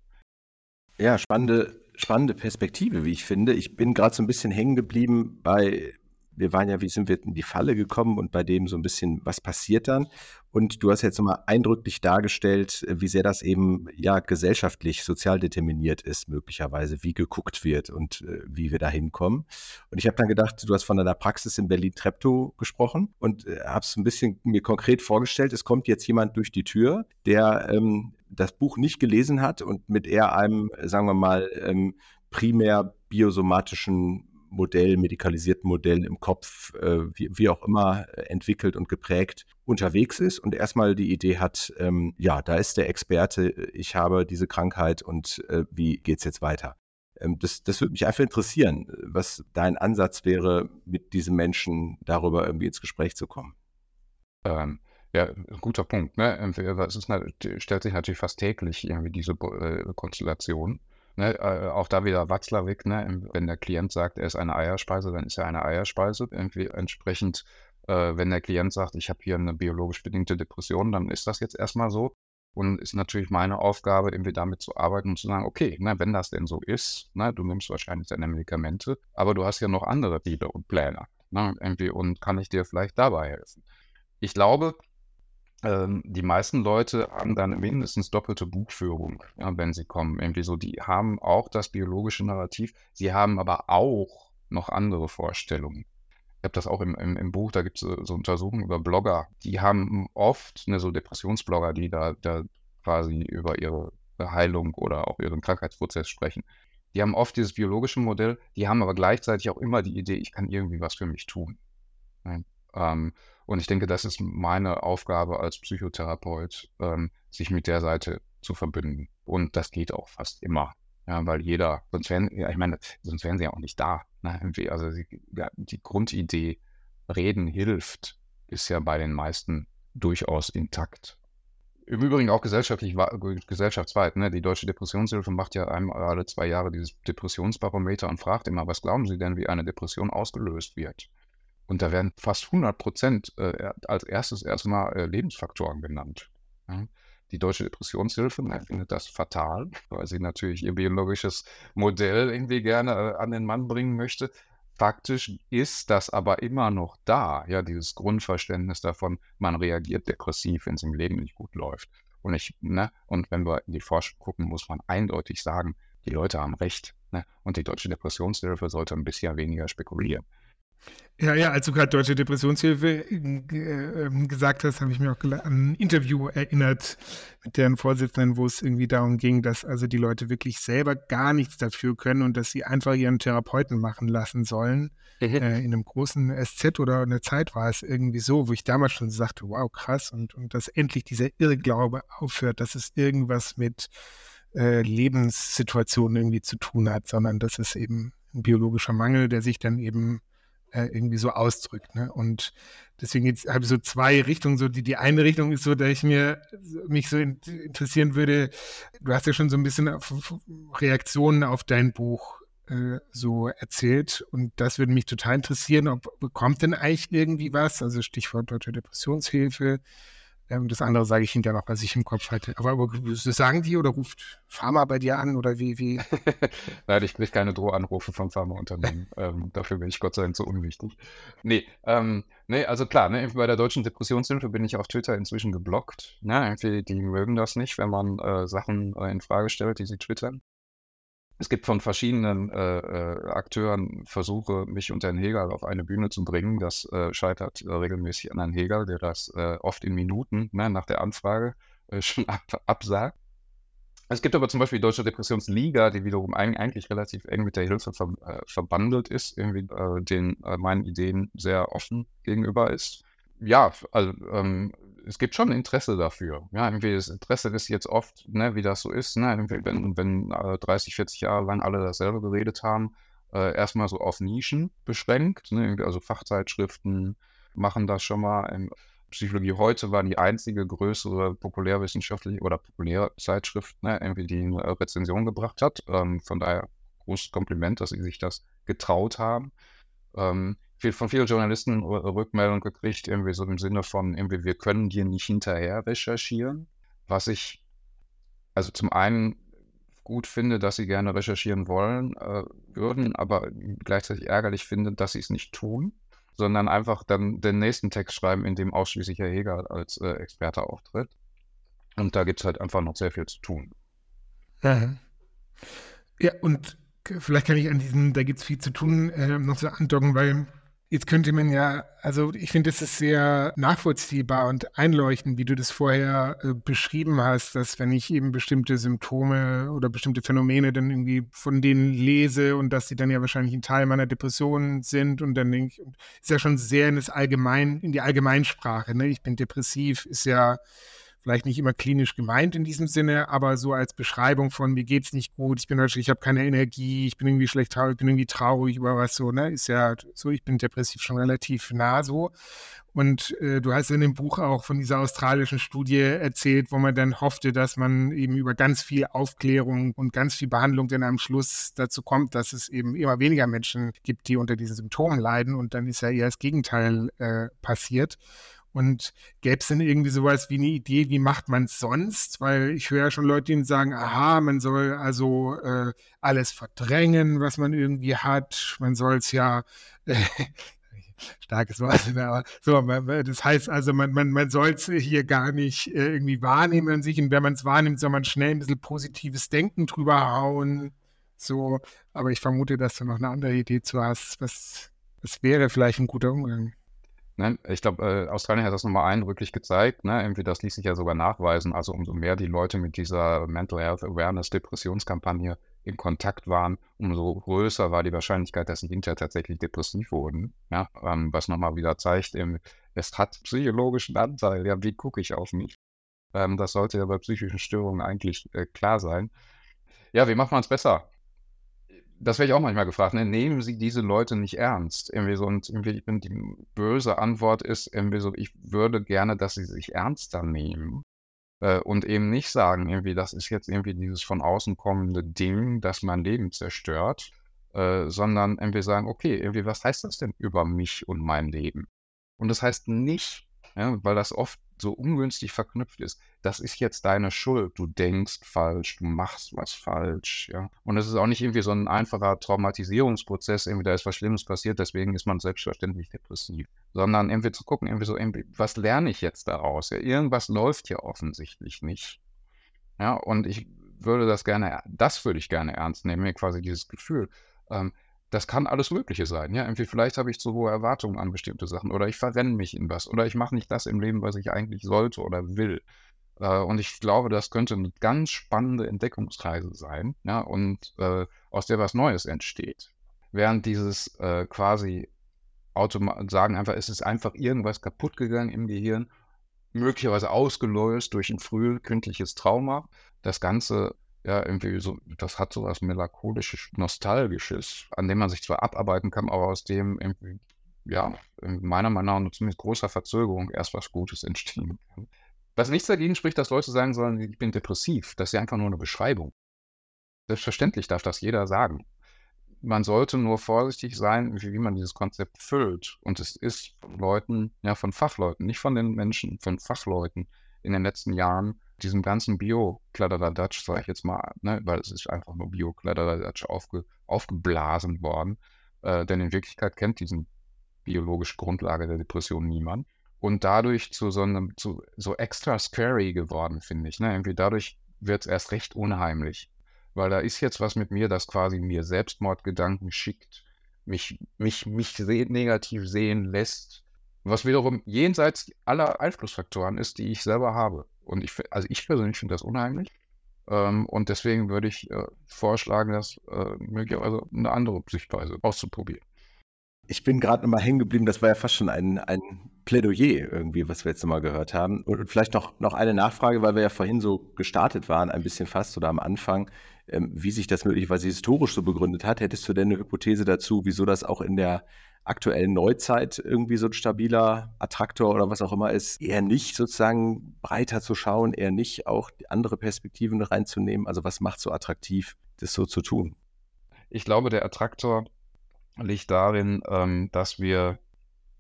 Ja, spannende, spannende Perspektive, wie ich finde. Ich bin gerade so ein bisschen hängen geblieben bei wir waren ja, wie sind wir in die Falle gekommen und bei dem so ein bisschen, was passiert dann? Und du hast jetzt nochmal eindrücklich dargestellt, wie sehr das eben ja gesellschaftlich, sozial determiniert ist, möglicherweise, wie geguckt wird und äh, wie wir da hinkommen. Und ich habe dann gedacht, du hast von deiner Praxis in Berlin-Treptow gesprochen und äh, habe es ein bisschen mir konkret vorgestellt, es kommt jetzt jemand durch die Tür, der ähm, das Buch nicht gelesen hat und mit eher einem, sagen wir mal, ähm, primär biosomatischen Modell, medikalisierten Modell im Kopf, äh, wie, wie, auch immer, äh, entwickelt und geprägt unterwegs ist und erstmal die Idee hat, ähm, ja, da ist der Experte, ich habe diese Krankheit und äh, wie geht es jetzt weiter? Ähm, das, das würde mich einfach interessieren, was dein Ansatz wäre, mit diesem Menschen darüber irgendwie ins Gespräch zu kommen. Ähm, ja, guter Punkt. Ne? Es ist, stellt sich natürlich fast täglich irgendwie diese äh, Konstellation. Ne, äh, auch da wieder Watzlawick, ne, wenn der Klient sagt, er ist eine Eierspeise, dann ist er eine Eierspeise. Irgendwie entsprechend, äh, wenn der Klient sagt, ich habe hier eine biologisch bedingte Depression, dann ist das jetzt erstmal so. Und ist natürlich meine Aufgabe, irgendwie damit zu arbeiten und zu sagen, okay, ne, wenn das denn so ist, ne, du nimmst wahrscheinlich deine Medikamente, aber du hast ja noch andere Ziele und Pläne. Ne, irgendwie, und kann ich dir vielleicht dabei helfen? Ich glaube, die meisten Leute haben dann mindestens doppelte Buchführung, ja, wenn sie kommen. Irgendwie so, die haben auch das biologische Narrativ, sie haben aber auch noch andere Vorstellungen. Ich habe das auch im, im, im Buch, da gibt es so, so, Untersuchungen über Blogger, die haben oft, ne, so Depressionsblogger, die da, da quasi über ihre Heilung oder auch ihren Krankheitsprozess sprechen. Die haben oft dieses biologische Modell, die haben aber gleichzeitig auch immer die Idee, ich kann irgendwie was für mich tun. Ähm, und ich denke, das ist meine Aufgabe als Psychotherapeut, ähm, sich mit der Seite zu verbinden. Und das geht auch fast immer. Ja, weil jeder, sonst wären, ja, ich meine, sonst wären sie ja auch nicht da. Ne? Also die Grundidee, Reden hilft, ist ja bei den meisten durchaus intakt. Im Übrigen auch gesellschaftlich, gesellschaftsweit. Ne? Die Deutsche Depressionshilfe macht ja einmal alle zwei Jahre dieses Depressionsbarometer und fragt immer, was glauben Sie denn, wie eine Depression ausgelöst wird? Und da werden fast 100 Prozent äh, als erstes erstmal äh, Lebensfaktoren genannt. Ja. Die Deutsche Depressionshilfe findet das fatal, weil sie natürlich ihr biologisches Modell irgendwie gerne äh, an den Mann bringen möchte. Faktisch ist das aber immer noch da, ja, dieses Grundverständnis davon, man reagiert depressiv, wenn es im Leben nicht gut läuft. Und ich, ne, und wenn wir in die Forschung gucken, muss man eindeutig sagen, die Leute haben recht. Ne? Und die Deutsche Depressionshilfe sollte ein bisschen weniger spekulieren. Ja, ja, als du gerade Deutsche Depressionshilfe äh, ähm, gesagt hast, habe ich mich auch an ein Interview erinnert mit deren Vorsitzenden, wo es irgendwie darum ging, dass also die Leute wirklich selber gar nichts dafür können und dass sie einfach ihren Therapeuten machen lassen sollen. Mhm. Äh, in einem großen SZ oder eine Zeit war es irgendwie so, wo ich damals schon sagte, wow, krass, und, und dass endlich dieser Irrglaube aufhört, dass es irgendwas mit äh, Lebenssituationen irgendwie zu tun hat, sondern dass es eben ein biologischer Mangel, der sich dann eben äh, irgendwie so ausdrückt. Ne? Und deswegen habe ich so zwei Richtungen. So die, die eine Richtung ist so, dass ich mir mich so in, interessieren würde. Du hast ja schon so ein bisschen auf, Reaktionen auf dein Buch äh, so erzählt und das würde mich total interessieren. Ob bekommt denn eigentlich irgendwie was? Also Stichwort Deutsche Depressionshilfe das andere sage ich hinterher noch, was ich im Kopf hatte. Aber, aber sagen die oder ruft Pharma bei dir an oder wie? wie? Nein, ich kriege keine Drohanrufe vom Pharmaunternehmen. ähm, dafür bin ich Gott sei Dank zu unwichtig. Nee, ähm, nee also klar, ne, bei der Deutschen Depressionshilfe bin ich auf Twitter inzwischen geblockt. Ne, irgendwie, die mögen das nicht, wenn man äh, Sachen äh, in Frage stellt, die sie twittern. Es gibt von verschiedenen äh, äh, Akteuren Versuche, mich und Herrn Hegel auf eine Bühne zu bringen. Das äh, scheitert äh, regelmäßig an Herrn Hegel, der das äh, oft in Minuten ne, nach der Anfrage schon ab, absagt. Es gibt aber zum Beispiel die Deutsche Depressionsliga, die wiederum eigentlich relativ eng mit der Hilfe ver verbandelt ist, irgendwie den meinen Ideen sehr offen gegenüber ist. Ja, also ähm, es gibt schon Interesse dafür. Ja, irgendwie das Interesse ist jetzt oft, ne, wie das so ist, ne, wenn, wenn äh, 30, 40 Jahre lang alle dasselbe geredet haben, äh, erstmal so auf Nischen beschränkt, ne, also Fachzeitschriften machen das schon mal. Ähm, Psychologie heute war die einzige größere populärwissenschaftliche oder Populärzeitschrift, ne, irgendwie die eine Rezension gebracht hat. Ähm, von daher großes Kompliment, dass sie sich das getraut haben. Ähm, viel, von vielen Journalisten Rückmeldung gekriegt, irgendwie so im Sinne von, irgendwie, wir können dir nicht hinterher recherchieren. Was ich, also zum einen gut finde, dass sie gerne recherchieren wollen äh, würden, aber gleichzeitig ärgerlich finde, dass sie es nicht tun, sondern einfach dann den nächsten Text schreiben, in dem ausschließlich Herr Heger als äh, Experte auftritt. Und da gibt es halt einfach noch sehr viel zu tun. Ja, und vielleicht kann ich an diesem, da gibt es viel zu tun, äh, noch so andocken, weil Jetzt könnte man ja, also ich finde, es ist sehr nachvollziehbar und einleuchtend, wie du das vorher äh, beschrieben hast, dass wenn ich eben bestimmte Symptome oder bestimmte Phänomene dann irgendwie von denen lese und dass sie dann ja wahrscheinlich ein Teil meiner Depression sind und dann denke ich, ist ja schon sehr in das Allgemein, in die Allgemeinsprache, ne? Ich bin depressiv, ist ja vielleicht nicht immer klinisch gemeint in diesem Sinne, aber so als Beschreibung von mir geht es nicht gut, ich bin ich habe keine Energie, ich bin irgendwie schlecht ich bin irgendwie traurig über was so, ne? Ist ja so, ich bin depressiv schon relativ nah so. Und äh, du hast in dem Buch auch von dieser australischen Studie erzählt, wo man dann hoffte, dass man eben über ganz viel Aufklärung und ganz viel Behandlung dann am Schluss dazu kommt, dass es eben immer weniger Menschen gibt, die unter diesen Symptomen leiden. Und dann ist ja eher das Gegenteil äh, passiert. Und gäbe es denn irgendwie sowas wie eine Idee, wie macht man es sonst? Weil ich höre ja schon Leute, die sagen, aha, man soll also äh, alles verdrängen, was man irgendwie hat. Man soll es ja, äh, starkes Wort, aber so, das heißt also, man, man, man soll es hier gar nicht äh, irgendwie wahrnehmen an sich. Und wenn man es wahrnimmt, soll man schnell ein bisschen positives Denken drüber hauen. So, aber ich vermute, dass du noch eine andere Idee zu hast. Was, was wäre vielleicht ein guter Umgang? Ne? Ich glaube, äh, Australien hat das nochmal eindrücklich gezeigt. Ne? Irgendwie, das ließ sich ja sogar nachweisen. Also umso mehr die Leute mit dieser Mental Health Awareness Depressionskampagne in Kontakt waren, umso größer war die Wahrscheinlichkeit, dass sie hinterher tatsächlich depressiv wurden. Ja? Ähm, was nochmal wieder zeigt, eben, es hat psychologischen Anteil. Ja, wie gucke ich auf mich? Ähm, das sollte ja bei psychischen Störungen eigentlich äh, klar sein. Ja, wie macht man es besser? Das werde ich auch manchmal gefragt, ne? nehmen Sie diese Leute nicht ernst? Irgendwie so, und irgendwie die böse Antwort ist irgendwie so, ich würde gerne, dass Sie sich ernster nehmen äh, und eben nicht sagen, irgendwie, das ist jetzt irgendwie dieses von außen kommende Ding, das mein Leben zerstört, äh, sondern irgendwie sagen, okay, irgendwie, was heißt das denn über mich und mein Leben? Und das heißt nicht, ja, weil das oft so ungünstig verknüpft ist. Das ist jetzt deine Schuld. Du denkst falsch, du machst was falsch, ja. Und es ist auch nicht irgendwie so ein einfacher Traumatisierungsprozess, irgendwie da ist was Schlimmes passiert, deswegen ist man selbstverständlich depressiv. Sondern irgendwie zu gucken, irgendwie so, irgendwie, was lerne ich jetzt daraus? Ja, irgendwas läuft hier offensichtlich nicht. Ja, und ich würde das gerne, das würde ich gerne ernst nehmen, quasi dieses Gefühl. Ähm, das kann alles Mögliche sein. Ja, irgendwie vielleicht habe ich zu hohe Erwartungen an bestimmte Sachen oder ich verrenne mich in was oder ich mache nicht das im Leben, was ich eigentlich sollte oder will. Äh, und ich glaube, das könnte eine ganz spannende Entdeckungsreise sein, ja, und äh, aus der was Neues entsteht. Während dieses äh, quasi sagen einfach, es ist einfach irgendwas kaputt gegangen im Gehirn, möglicherweise ausgelöst durch ein frühkindliches Trauma. Das Ganze ja, irgendwie so, das hat so was melancholisches, nostalgisches, an dem man sich zwar abarbeiten kann, aber aus dem irgendwie, ja, meiner Meinung nach ziemlich großer Verzögerung erst was Gutes entstehen kann. Was nichts dagegen spricht, dass Leute sagen sollen, ich bin depressiv. Das ist ja einfach nur eine Beschreibung. Selbstverständlich darf das jeder sagen. Man sollte nur vorsichtig sein, wie man dieses Konzept füllt. Und es ist von Leuten, ja, von Fachleuten, nicht von den Menschen, von Fachleuten in den letzten Jahren diesem ganzen Bio-Kladderadatsch, sage ich jetzt mal, ne, weil es ist einfach nur Bio-Kladderadatsch aufge, aufgeblasen worden. Äh, denn in Wirklichkeit kennt diesen biologische Grundlage der Depression niemand. Und dadurch zu so einem, zu so extra scary geworden, finde ich. Ne? Irgendwie dadurch wird es erst recht unheimlich. Weil da ist jetzt was mit mir, das quasi mir Selbstmordgedanken schickt, mich, mich, mich negativ sehen lässt, was wiederum jenseits aller Einflussfaktoren ist, die ich selber habe. Und ich, also ich persönlich finde das unheimlich. Ähm, und deswegen würde ich äh, vorschlagen, das äh, möglicherweise eine andere Sichtweise auszuprobieren. Ich bin gerade nochmal hängen geblieben, das war ja fast schon ein, ein Plädoyer irgendwie, was wir jetzt nochmal gehört haben. Und vielleicht noch, noch eine Nachfrage, weil wir ja vorhin so gestartet waren, ein bisschen fast oder am Anfang, ähm, wie sich das möglicherweise historisch so begründet hat. Hättest du denn eine Hypothese dazu, wieso das auch in der aktuellen Neuzeit irgendwie so ein stabiler Attraktor oder was auch immer ist, eher nicht sozusagen breiter zu schauen, eher nicht auch andere Perspektiven reinzunehmen? Also was macht so attraktiv, das so zu tun? Ich glaube, der Attraktor liegt darin, ähm, dass wir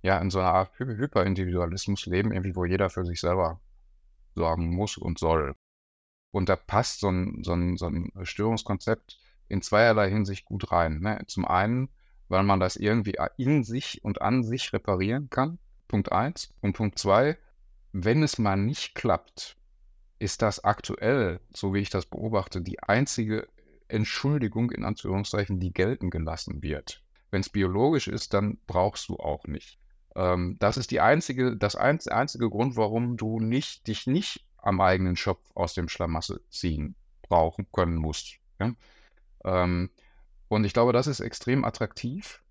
ja in so einer Art Hy Hyperindividualismus leben, irgendwie, wo jeder für sich selber sorgen muss und soll. Und da passt so ein, so ein, so ein Störungskonzept in zweierlei Hinsicht gut rein. Ne? Zum einen, weil man das irgendwie in sich und an sich reparieren kann. Punkt eins. Und Punkt zwei, wenn es mal nicht klappt, ist das aktuell, so wie ich das beobachte, die einzige Entschuldigung in Anführungszeichen, die gelten gelassen wird. Wenn es biologisch ist, dann brauchst du auch nicht. Ähm, das ist die einzige, das einz, einzige Grund, warum du nicht, dich nicht am eigenen Schopf aus dem Schlamassel ziehen brauchen können musst. Ja? Ähm, und ich glaube, das ist extrem attraktiv.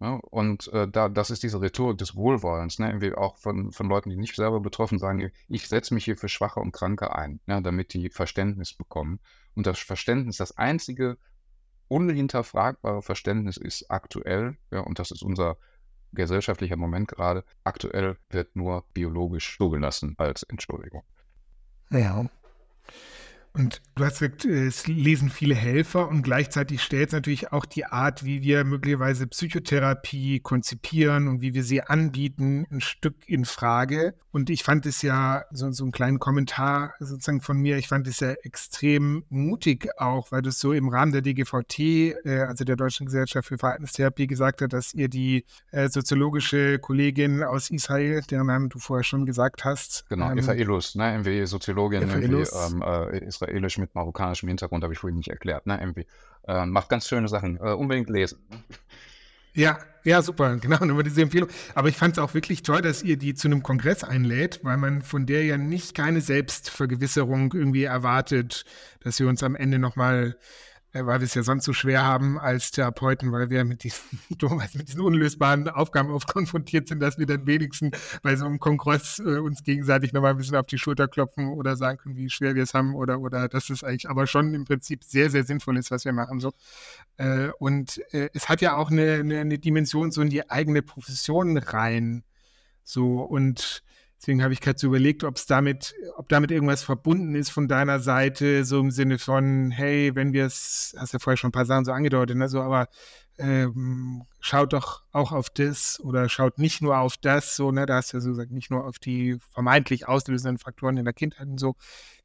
Ja? Und äh, da, das ist diese Rhetorik des Wohlwollens, ne? Auch von, von Leuten, die nicht selber betroffen sagen, ich setze mich hier für Schwache und Kranke ein, ja? damit die Verständnis bekommen. Und das Verständnis, das einzige unhinterfragbare Verständnis ist aktuell, ja, und das ist unser gesellschaftlicher Moment gerade. Aktuell wird nur biologisch zugelassen als Entschuldigung. Ja. Und du hast gesagt, es lesen viele Helfer und gleichzeitig stellt es natürlich auch die Art, wie wir möglicherweise Psychotherapie konzipieren und wie wir sie anbieten, ein Stück in Frage. Und ich fand es ja, so, so einen kleinen Kommentar sozusagen von mir, ich fand es ja extrem mutig auch, weil das so im Rahmen der DGVT, äh, also der Deutschen Gesellschaft für Verhaltenstherapie, gesagt hat, dass ihr die äh, soziologische Kollegin aus Israel, deren Namen du vorher schon gesagt hast. Genau, ähm, Eva Illus, ne, irgendwie Soziologin, Eva irgendwie Illus. ähm, äh, israelisch mit marokkanischem Hintergrund, habe ich vorhin nicht erklärt. Ne? Irgendwie, äh, macht ganz schöne Sachen. Äh, unbedingt lesen. Ja, ja, super, genau, über diese Empfehlung. Aber ich fand es auch wirklich toll, dass ihr die zu einem Kongress einlädt, weil man von der ja nicht keine Selbstvergewisserung irgendwie erwartet, dass sie uns am Ende nochmal weil wir es ja sonst so schwer haben als Therapeuten, weil wir mit diesen, mit diesen unlösbaren Aufgaben oft konfrontiert sind, dass wir dann wenigstens bei so einem Kongress äh, uns gegenseitig nochmal ein bisschen auf die Schulter klopfen oder sagen können, wie schwer wir es haben oder, oder dass es eigentlich aber schon im Prinzip sehr, sehr sinnvoll ist, was wir machen. So. Äh, und äh, es hat ja auch eine, eine, eine Dimension so in die eigene Profession rein. So und Deswegen habe ich gerade so überlegt, ob es damit, ob damit irgendwas verbunden ist von deiner Seite, so im Sinne von, hey, wenn wir es, hast ja vorher schon ein paar Sachen so angedeutet, ne, so, aber ähm, schaut doch auch auf das oder schaut nicht nur auf das, so, ne, da hast du ja so gesagt, nicht nur auf die vermeintlich auslösenden Faktoren in der Kindheit und so.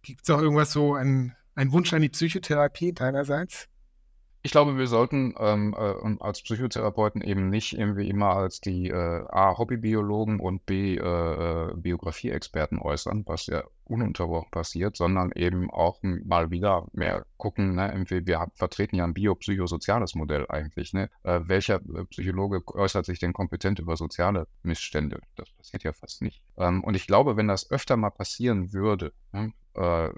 Gibt es auch irgendwas so, ein, ein Wunsch an die Psychotherapie deinerseits? Ich glaube, wir sollten ähm, äh, als Psychotherapeuten eben nicht irgendwie immer als die äh, A, Hobbybiologen und B, äh, äh, Biografie-Experten äußern, was ja ununterbrochen passiert, sondern eben auch mal wieder mehr gucken, ne, irgendwie, wir haben, vertreten ja ein biopsychosoziales Modell eigentlich. Ne? Äh, welcher äh, Psychologe äußert sich denn kompetent über soziale Missstände? Das passiert ja fast nicht. Ähm, und ich glaube, wenn das öfter mal passieren würde, ne, äh,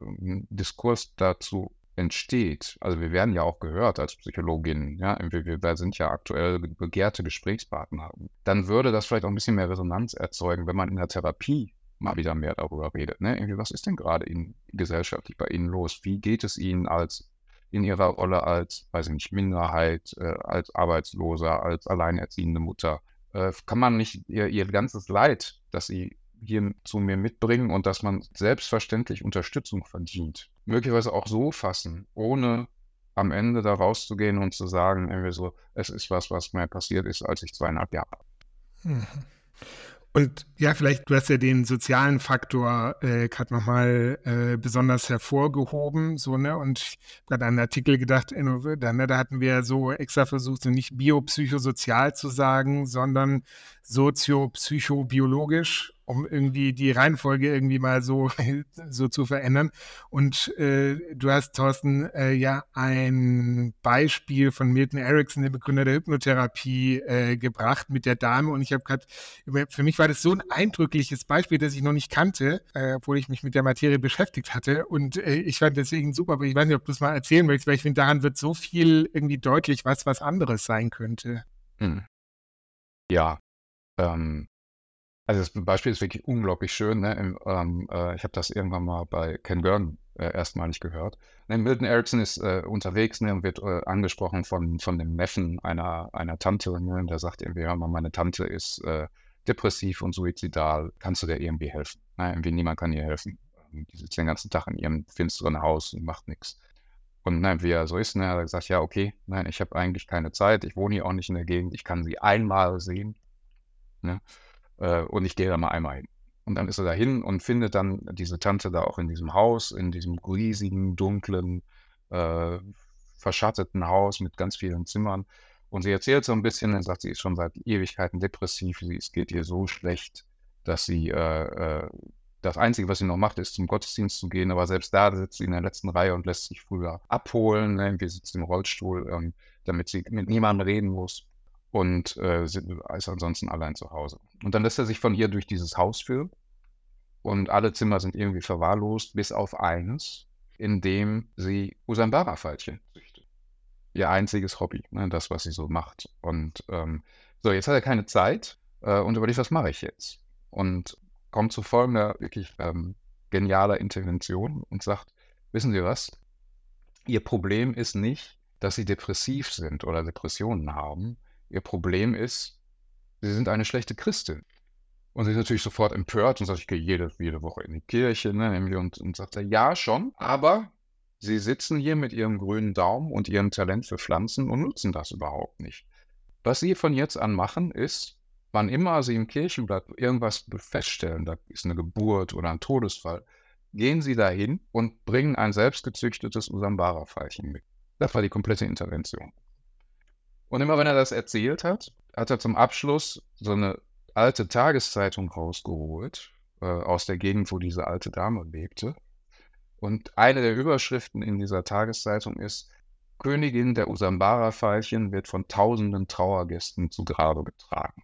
Diskurs dazu entsteht, also wir werden ja auch gehört als Psychologin, ja, wir, wir sind ja aktuell begehrte Gesprächspartner, dann würde das vielleicht auch ein bisschen mehr Resonanz erzeugen, wenn man in der Therapie mal wieder mehr darüber redet. Ne? Irgendwie, was ist denn gerade in gesellschaftlich bei Ihnen los? Wie geht es Ihnen als in Ihrer Rolle als, weiß ich nicht, Minderheit, äh, als Arbeitsloser, als alleinerziehende Mutter? Äh, kann man nicht ihr, ihr ganzes Leid, das Sie hier zu mir mitbringen und dass man selbstverständlich Unterstützung verdient. Möglicherweise auch so fassen, ohne am Ende da rauszugehen und zu sagen, irgendwie so, es ist was, was mir passiert ist, als ich zweieinhalb Jahre. Mhm. Und ja, vielleicht, du hast ja den sozialen Faktor äh, gerade nochmal äh, besonders hervorgehoben, so, ne? Und ich habe an einen Artikel gedacht, äh, da, ne, da hatten wir so extra versucht, so nicht biopsychosozial zu sagen, sondern soziopsychobiologisch um irgendwie die Reihenfolge irgendwie mal so, so zu verändern. Und äh, du hast, Thorsten, äh, ja ein Beispiel von Milton Erickson, dem Begründer der Hypnotherapie, äh, gebracht mit der Dame. Und ich habe gerade, für mich war das so ein eindrückliches Beispiel, das ich noch nicht kannte, äh, obwohl ich mich mit der Materie beschäftigt hatte. Und äh, ich fand deswegen super, aber ich weiß nicht, ob du es mal erzählen möchtest, weil ich finde, daran wird so viel irgendwie deutlich, was was anderes sein könnte. Hm. Ja, ähm, also das Beispiel ist wirklich unglaublich schön. Ne? Ähm, äh, ich habe das irgendwann mal bei Ken Byrne äh, erstmalig gehört. Ne, Milton Erickson ist äh, unterwegs ne, und wird äh, angesprochen von, von dem Neffen einer, einer Tante. Ne, der sagt irgendwie, hör mal, meine Tante ist äh, depressiv und suizidal. Kannst du der irgendwie helfen? Nein, irgendwie niemand kann ihr helfen. Die sitzt den ganzen Tag in ihrem finsteren Haus und macht nichts. Und nein, wie er so ist, ne, hat er gesagt, ja, okay, nein, ich habe eigentlich keine Zeit, ich wohne hier auch nicht in der Gegend, ich kann sie einmal sehen. Ne? Äh, und ich gehe da mal einmal hin. Und dann ist er da hin und findet dann diese Tante da auch in diesem Haus, in diesem riesigen, dunklen, äh, verschatteten Haus mit ganz vielen Zimmern. Und sie erzählt so ein bisschen, dann sagt sie, ist schon seit Ewigkeiten depressiv, sie, es geht ihr so schlecht, dass sie, äh, äh, das Einzige, was sie noch macht, ist zum Gottesdienst zu gehen, aber selbst da sitzt sie in der letzten Reihe und lässt sich früher abholen, ne? wir sitzen im Rollstuhl, ähm, damit sie mit niemandem reden muss und äh, ist ansonsten allein zu Hause. Und dann lässt er sich von ihr durch dieses Haus führen und alle Zimmer sind irgendwie verwahrlost, bis auf eines, in dem sie Usambara-Faltchen züchtet. Ihr einziges Hobby, ne, das, was sie so macht. Und ähm, so, jetzt hat er keine Zeit äh, und überlegt, was mache ich jetzt? Und kommt zu folgender wirklich ähm, genialer Intervention und sagt, wissen Sie was? Ihr Problem ist nicht, dass Sie depressiv sind oder Depressionen haben. Ihr Problem ist, Sie sind eine schlechte Christin. Und sie ist natürlich sofort empört und sagt, ich gehe jede, jede Woche in die Kirche, ne? Und, und sagt er, ja, schon, aber sie sitzen hier mit ihrem grünen Daumen und ihrem Talent für Pflanzen und nutzen das überhaupt nicht. Was sie von jetzt an machen, ist, wann immer sie im Kirchenblatt irgendwas feststellen, da ist eine Geburt oder ein Todesfall, gehen sie dahin und bringen ein selbstgezüchtetes Usambara-Veilchen mit. Das war die komplette Intervention. Und immer wenn er das erzählt hat, hat er zum Abschluss so eine alte Tageszeitung rausgeholt, äh, aus der Gegend, wo diese alte Dame lebte. Und eine der Überschriften in dieser Tageszeitung ist, Königin der Usambara-Veilchen wird von tausenden Trauergästen zu Grabe getragen.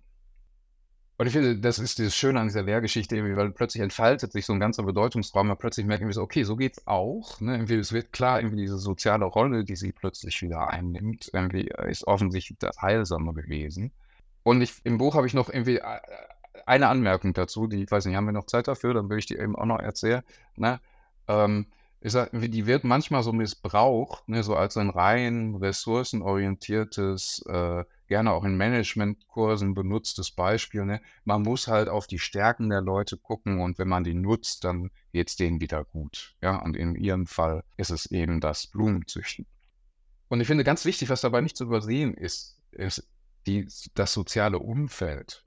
Und ich finde, das ist das Schöne an dieser Lehrgeschichte, weil plötzlich entfaltet sich so ein ganzer Bedeutungsraum, man plötzlich merkt irgendwie so, okay, so geht's auch. Ne? Irgendwie, es wird klar, irgendwie diese soziale Rolle, die sie plötzlich wieder einnimmt, irgendwie ist offensichtlich das Heilsame gewesen. Und ich, im Buch habe ich noch irgendwie äh, eine Anmerkung dazu, die, ich weiß nicht, haben wir noch Zeit dafür, dann würde ich die eben auch noch erzählen. Ne? Ähm, sag, die wird manchmal so missbraucht, ne, so als ein rein ressourcenorientiertes, äh, gerne auch in Managementkursen benutztes Beispiel. Ne? Man muss halt auf die Stärken der Leute gucken und wenn man die nutzt, dann geht es denen wieder gut. Ja? Und in ihrem Fall ist es eben das Blumenzüchten. Und ich finde ganz wichtig, was dabei nicht zu übersehen ist, ist die, das soziale Umfeld.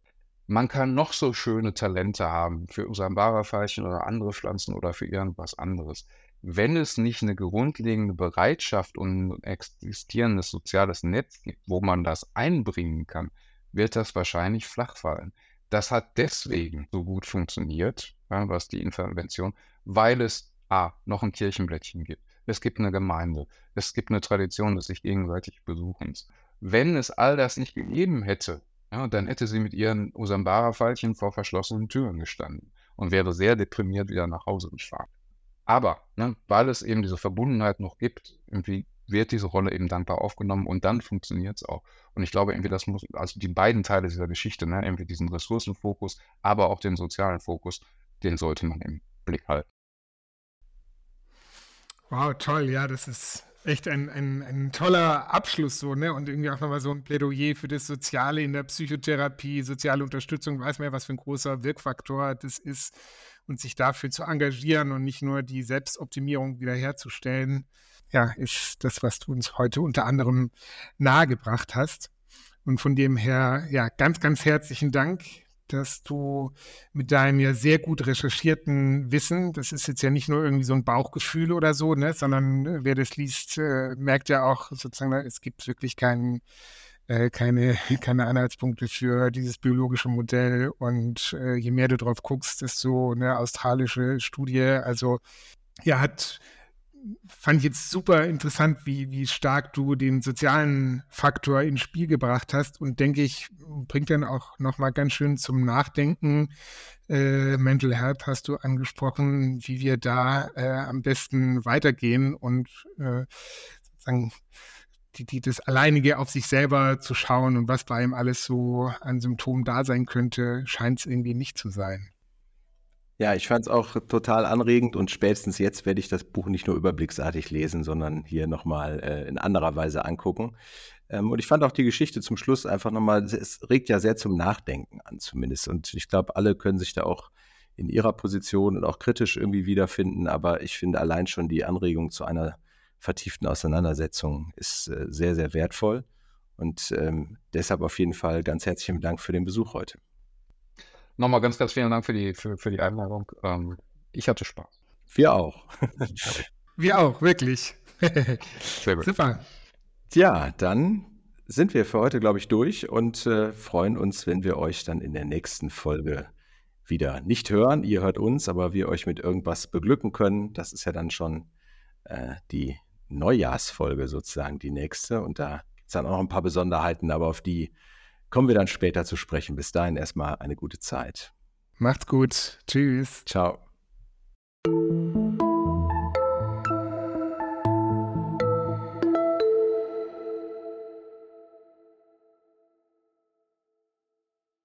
Man kann noch so schöne Talente haben für Usambara-Veilchen oder andere Pflanzen oder für irgendwas anderes. Wenn es nicht eine grundlegende Bereitschaft und ein existierendes soziales Netz gibt, wo man das einbringen kann, wird das wahrscheinlich flach fallen. Das hat deswegen so gut funktioniert, ja, was die Intervention, weil es A, noch ein Kirchenblättchen gibt. Es gibt eine Gemeinde. Es gibt eine Tradition des sich gegenseitig Besuchens. Wenn es all das nicht gegeben hätte, ja, dann hätte sie mit ihren Usambara-Pfeilchen vor verschlossenen Türen gestanden und wäre sehr deprimiert wieder nach Hause gefahren. Aber, ne, weil es eben diese Verbundenheit noch gibt, irgendwie wird diese Rolle eben dankbar aufgenommen und dann funktioniert es auch. Und ich glaube, irgendwie das muss, also die beiden Teile dieser Geschichte, ne, irgendwie diesen Ressourcenfokus, aber auch den sozialen Fokus, den sollte man im Blick halten. Wow, toll, ja, das ist echt ein, ein, ein toller Abschluss so, ne? Und irgendwie auch nochmal so ein Plädoyer für das Soziale in der Psychotherapie, soziale Unterstützung, weiß man ja, was für ein großer Wirkfaktor das ist und sich dafür zu engagieren und nicht nur die Selbstoptimierung wiederherzustellen, ja, ist das, was du uns heute unter anderem nahegebracht hast. Und von dem her, ja, ganz, ganz herzlichen Dank dass du mit deinem ja sehr gut recherchierten Wissen, das ist jetzt ja nicht nur irgendwie so ein Bauchgefühl oder so, ne, sondern äh, wer das liest, äh, merkt ja auch sozusagen, es gibt wirklich keinen äh, keine, keine Anhaltspunkte für dieses biologische Modell. Und äh, je mehr du drauf guckst, desto eine australische Studie, also ja, hat fand ich jetzt super interessant, wie, wie stark du den sozialen Faktor ins Spiel gebracht hast und denke ich, bringt dann auch nochmal ganz schön zum Nachdenken. Äh, Mental Health hast du angesprochen, wie wir da äh, am besten weitergehen und äh, sozusagen die, die, das Alleinige auf sich selber zu schauen und was bei ihm alles so an Symptomen da sein könnte, scheint es irgendwie nicht zu sein. Ja, ich fand es auch total anregend und spätestens jetzt werde ich das Buch nicht nur überblicksartig lesen, sondern hier nochmal äh, in anderer Weise angucken. Ähm, und ich fand auch die Geschichte zum Schluss einfach nochmal, es regt ja sehr zum Nachdenken an zumindest. Und ich glaube, alle können sich da auch in ihrer Position und auch kritisch irgendwie wiederfinden. Aber ich finde allein schon die Anregung zu einer vertieften Auseinandersetzung ist äh, sehr, sehr wertvoll. Und ähm, deshalb auf jeden Fall ganz herzlichen Dank für den Besuch heute. Nochmal ganz, ganz vielen Dank für die, für, für die Einladung. Ähm, ich hatte Spaß. Wir auch. wir auch, wirklich. Sehr gut. Super. Ja, dann sind wir für heute, glaube ich, durch und äh, freuen uns, wenn wir euch dann in der nächsten Folge wieder nicht hören. Ihr hört uns, aber wir euch mit irgendwas beglücken können. Das ist ja dann schon äh, die Neujahrsfolge sozusagen, die nächste. Und da gibt es dann auch noch ein paar Besonderheiten, aber auf die kommen wir dann später zu sprechen. Bis dahin erstmal eine gute Zeit. Macht's gut. Tschüss. Ciao.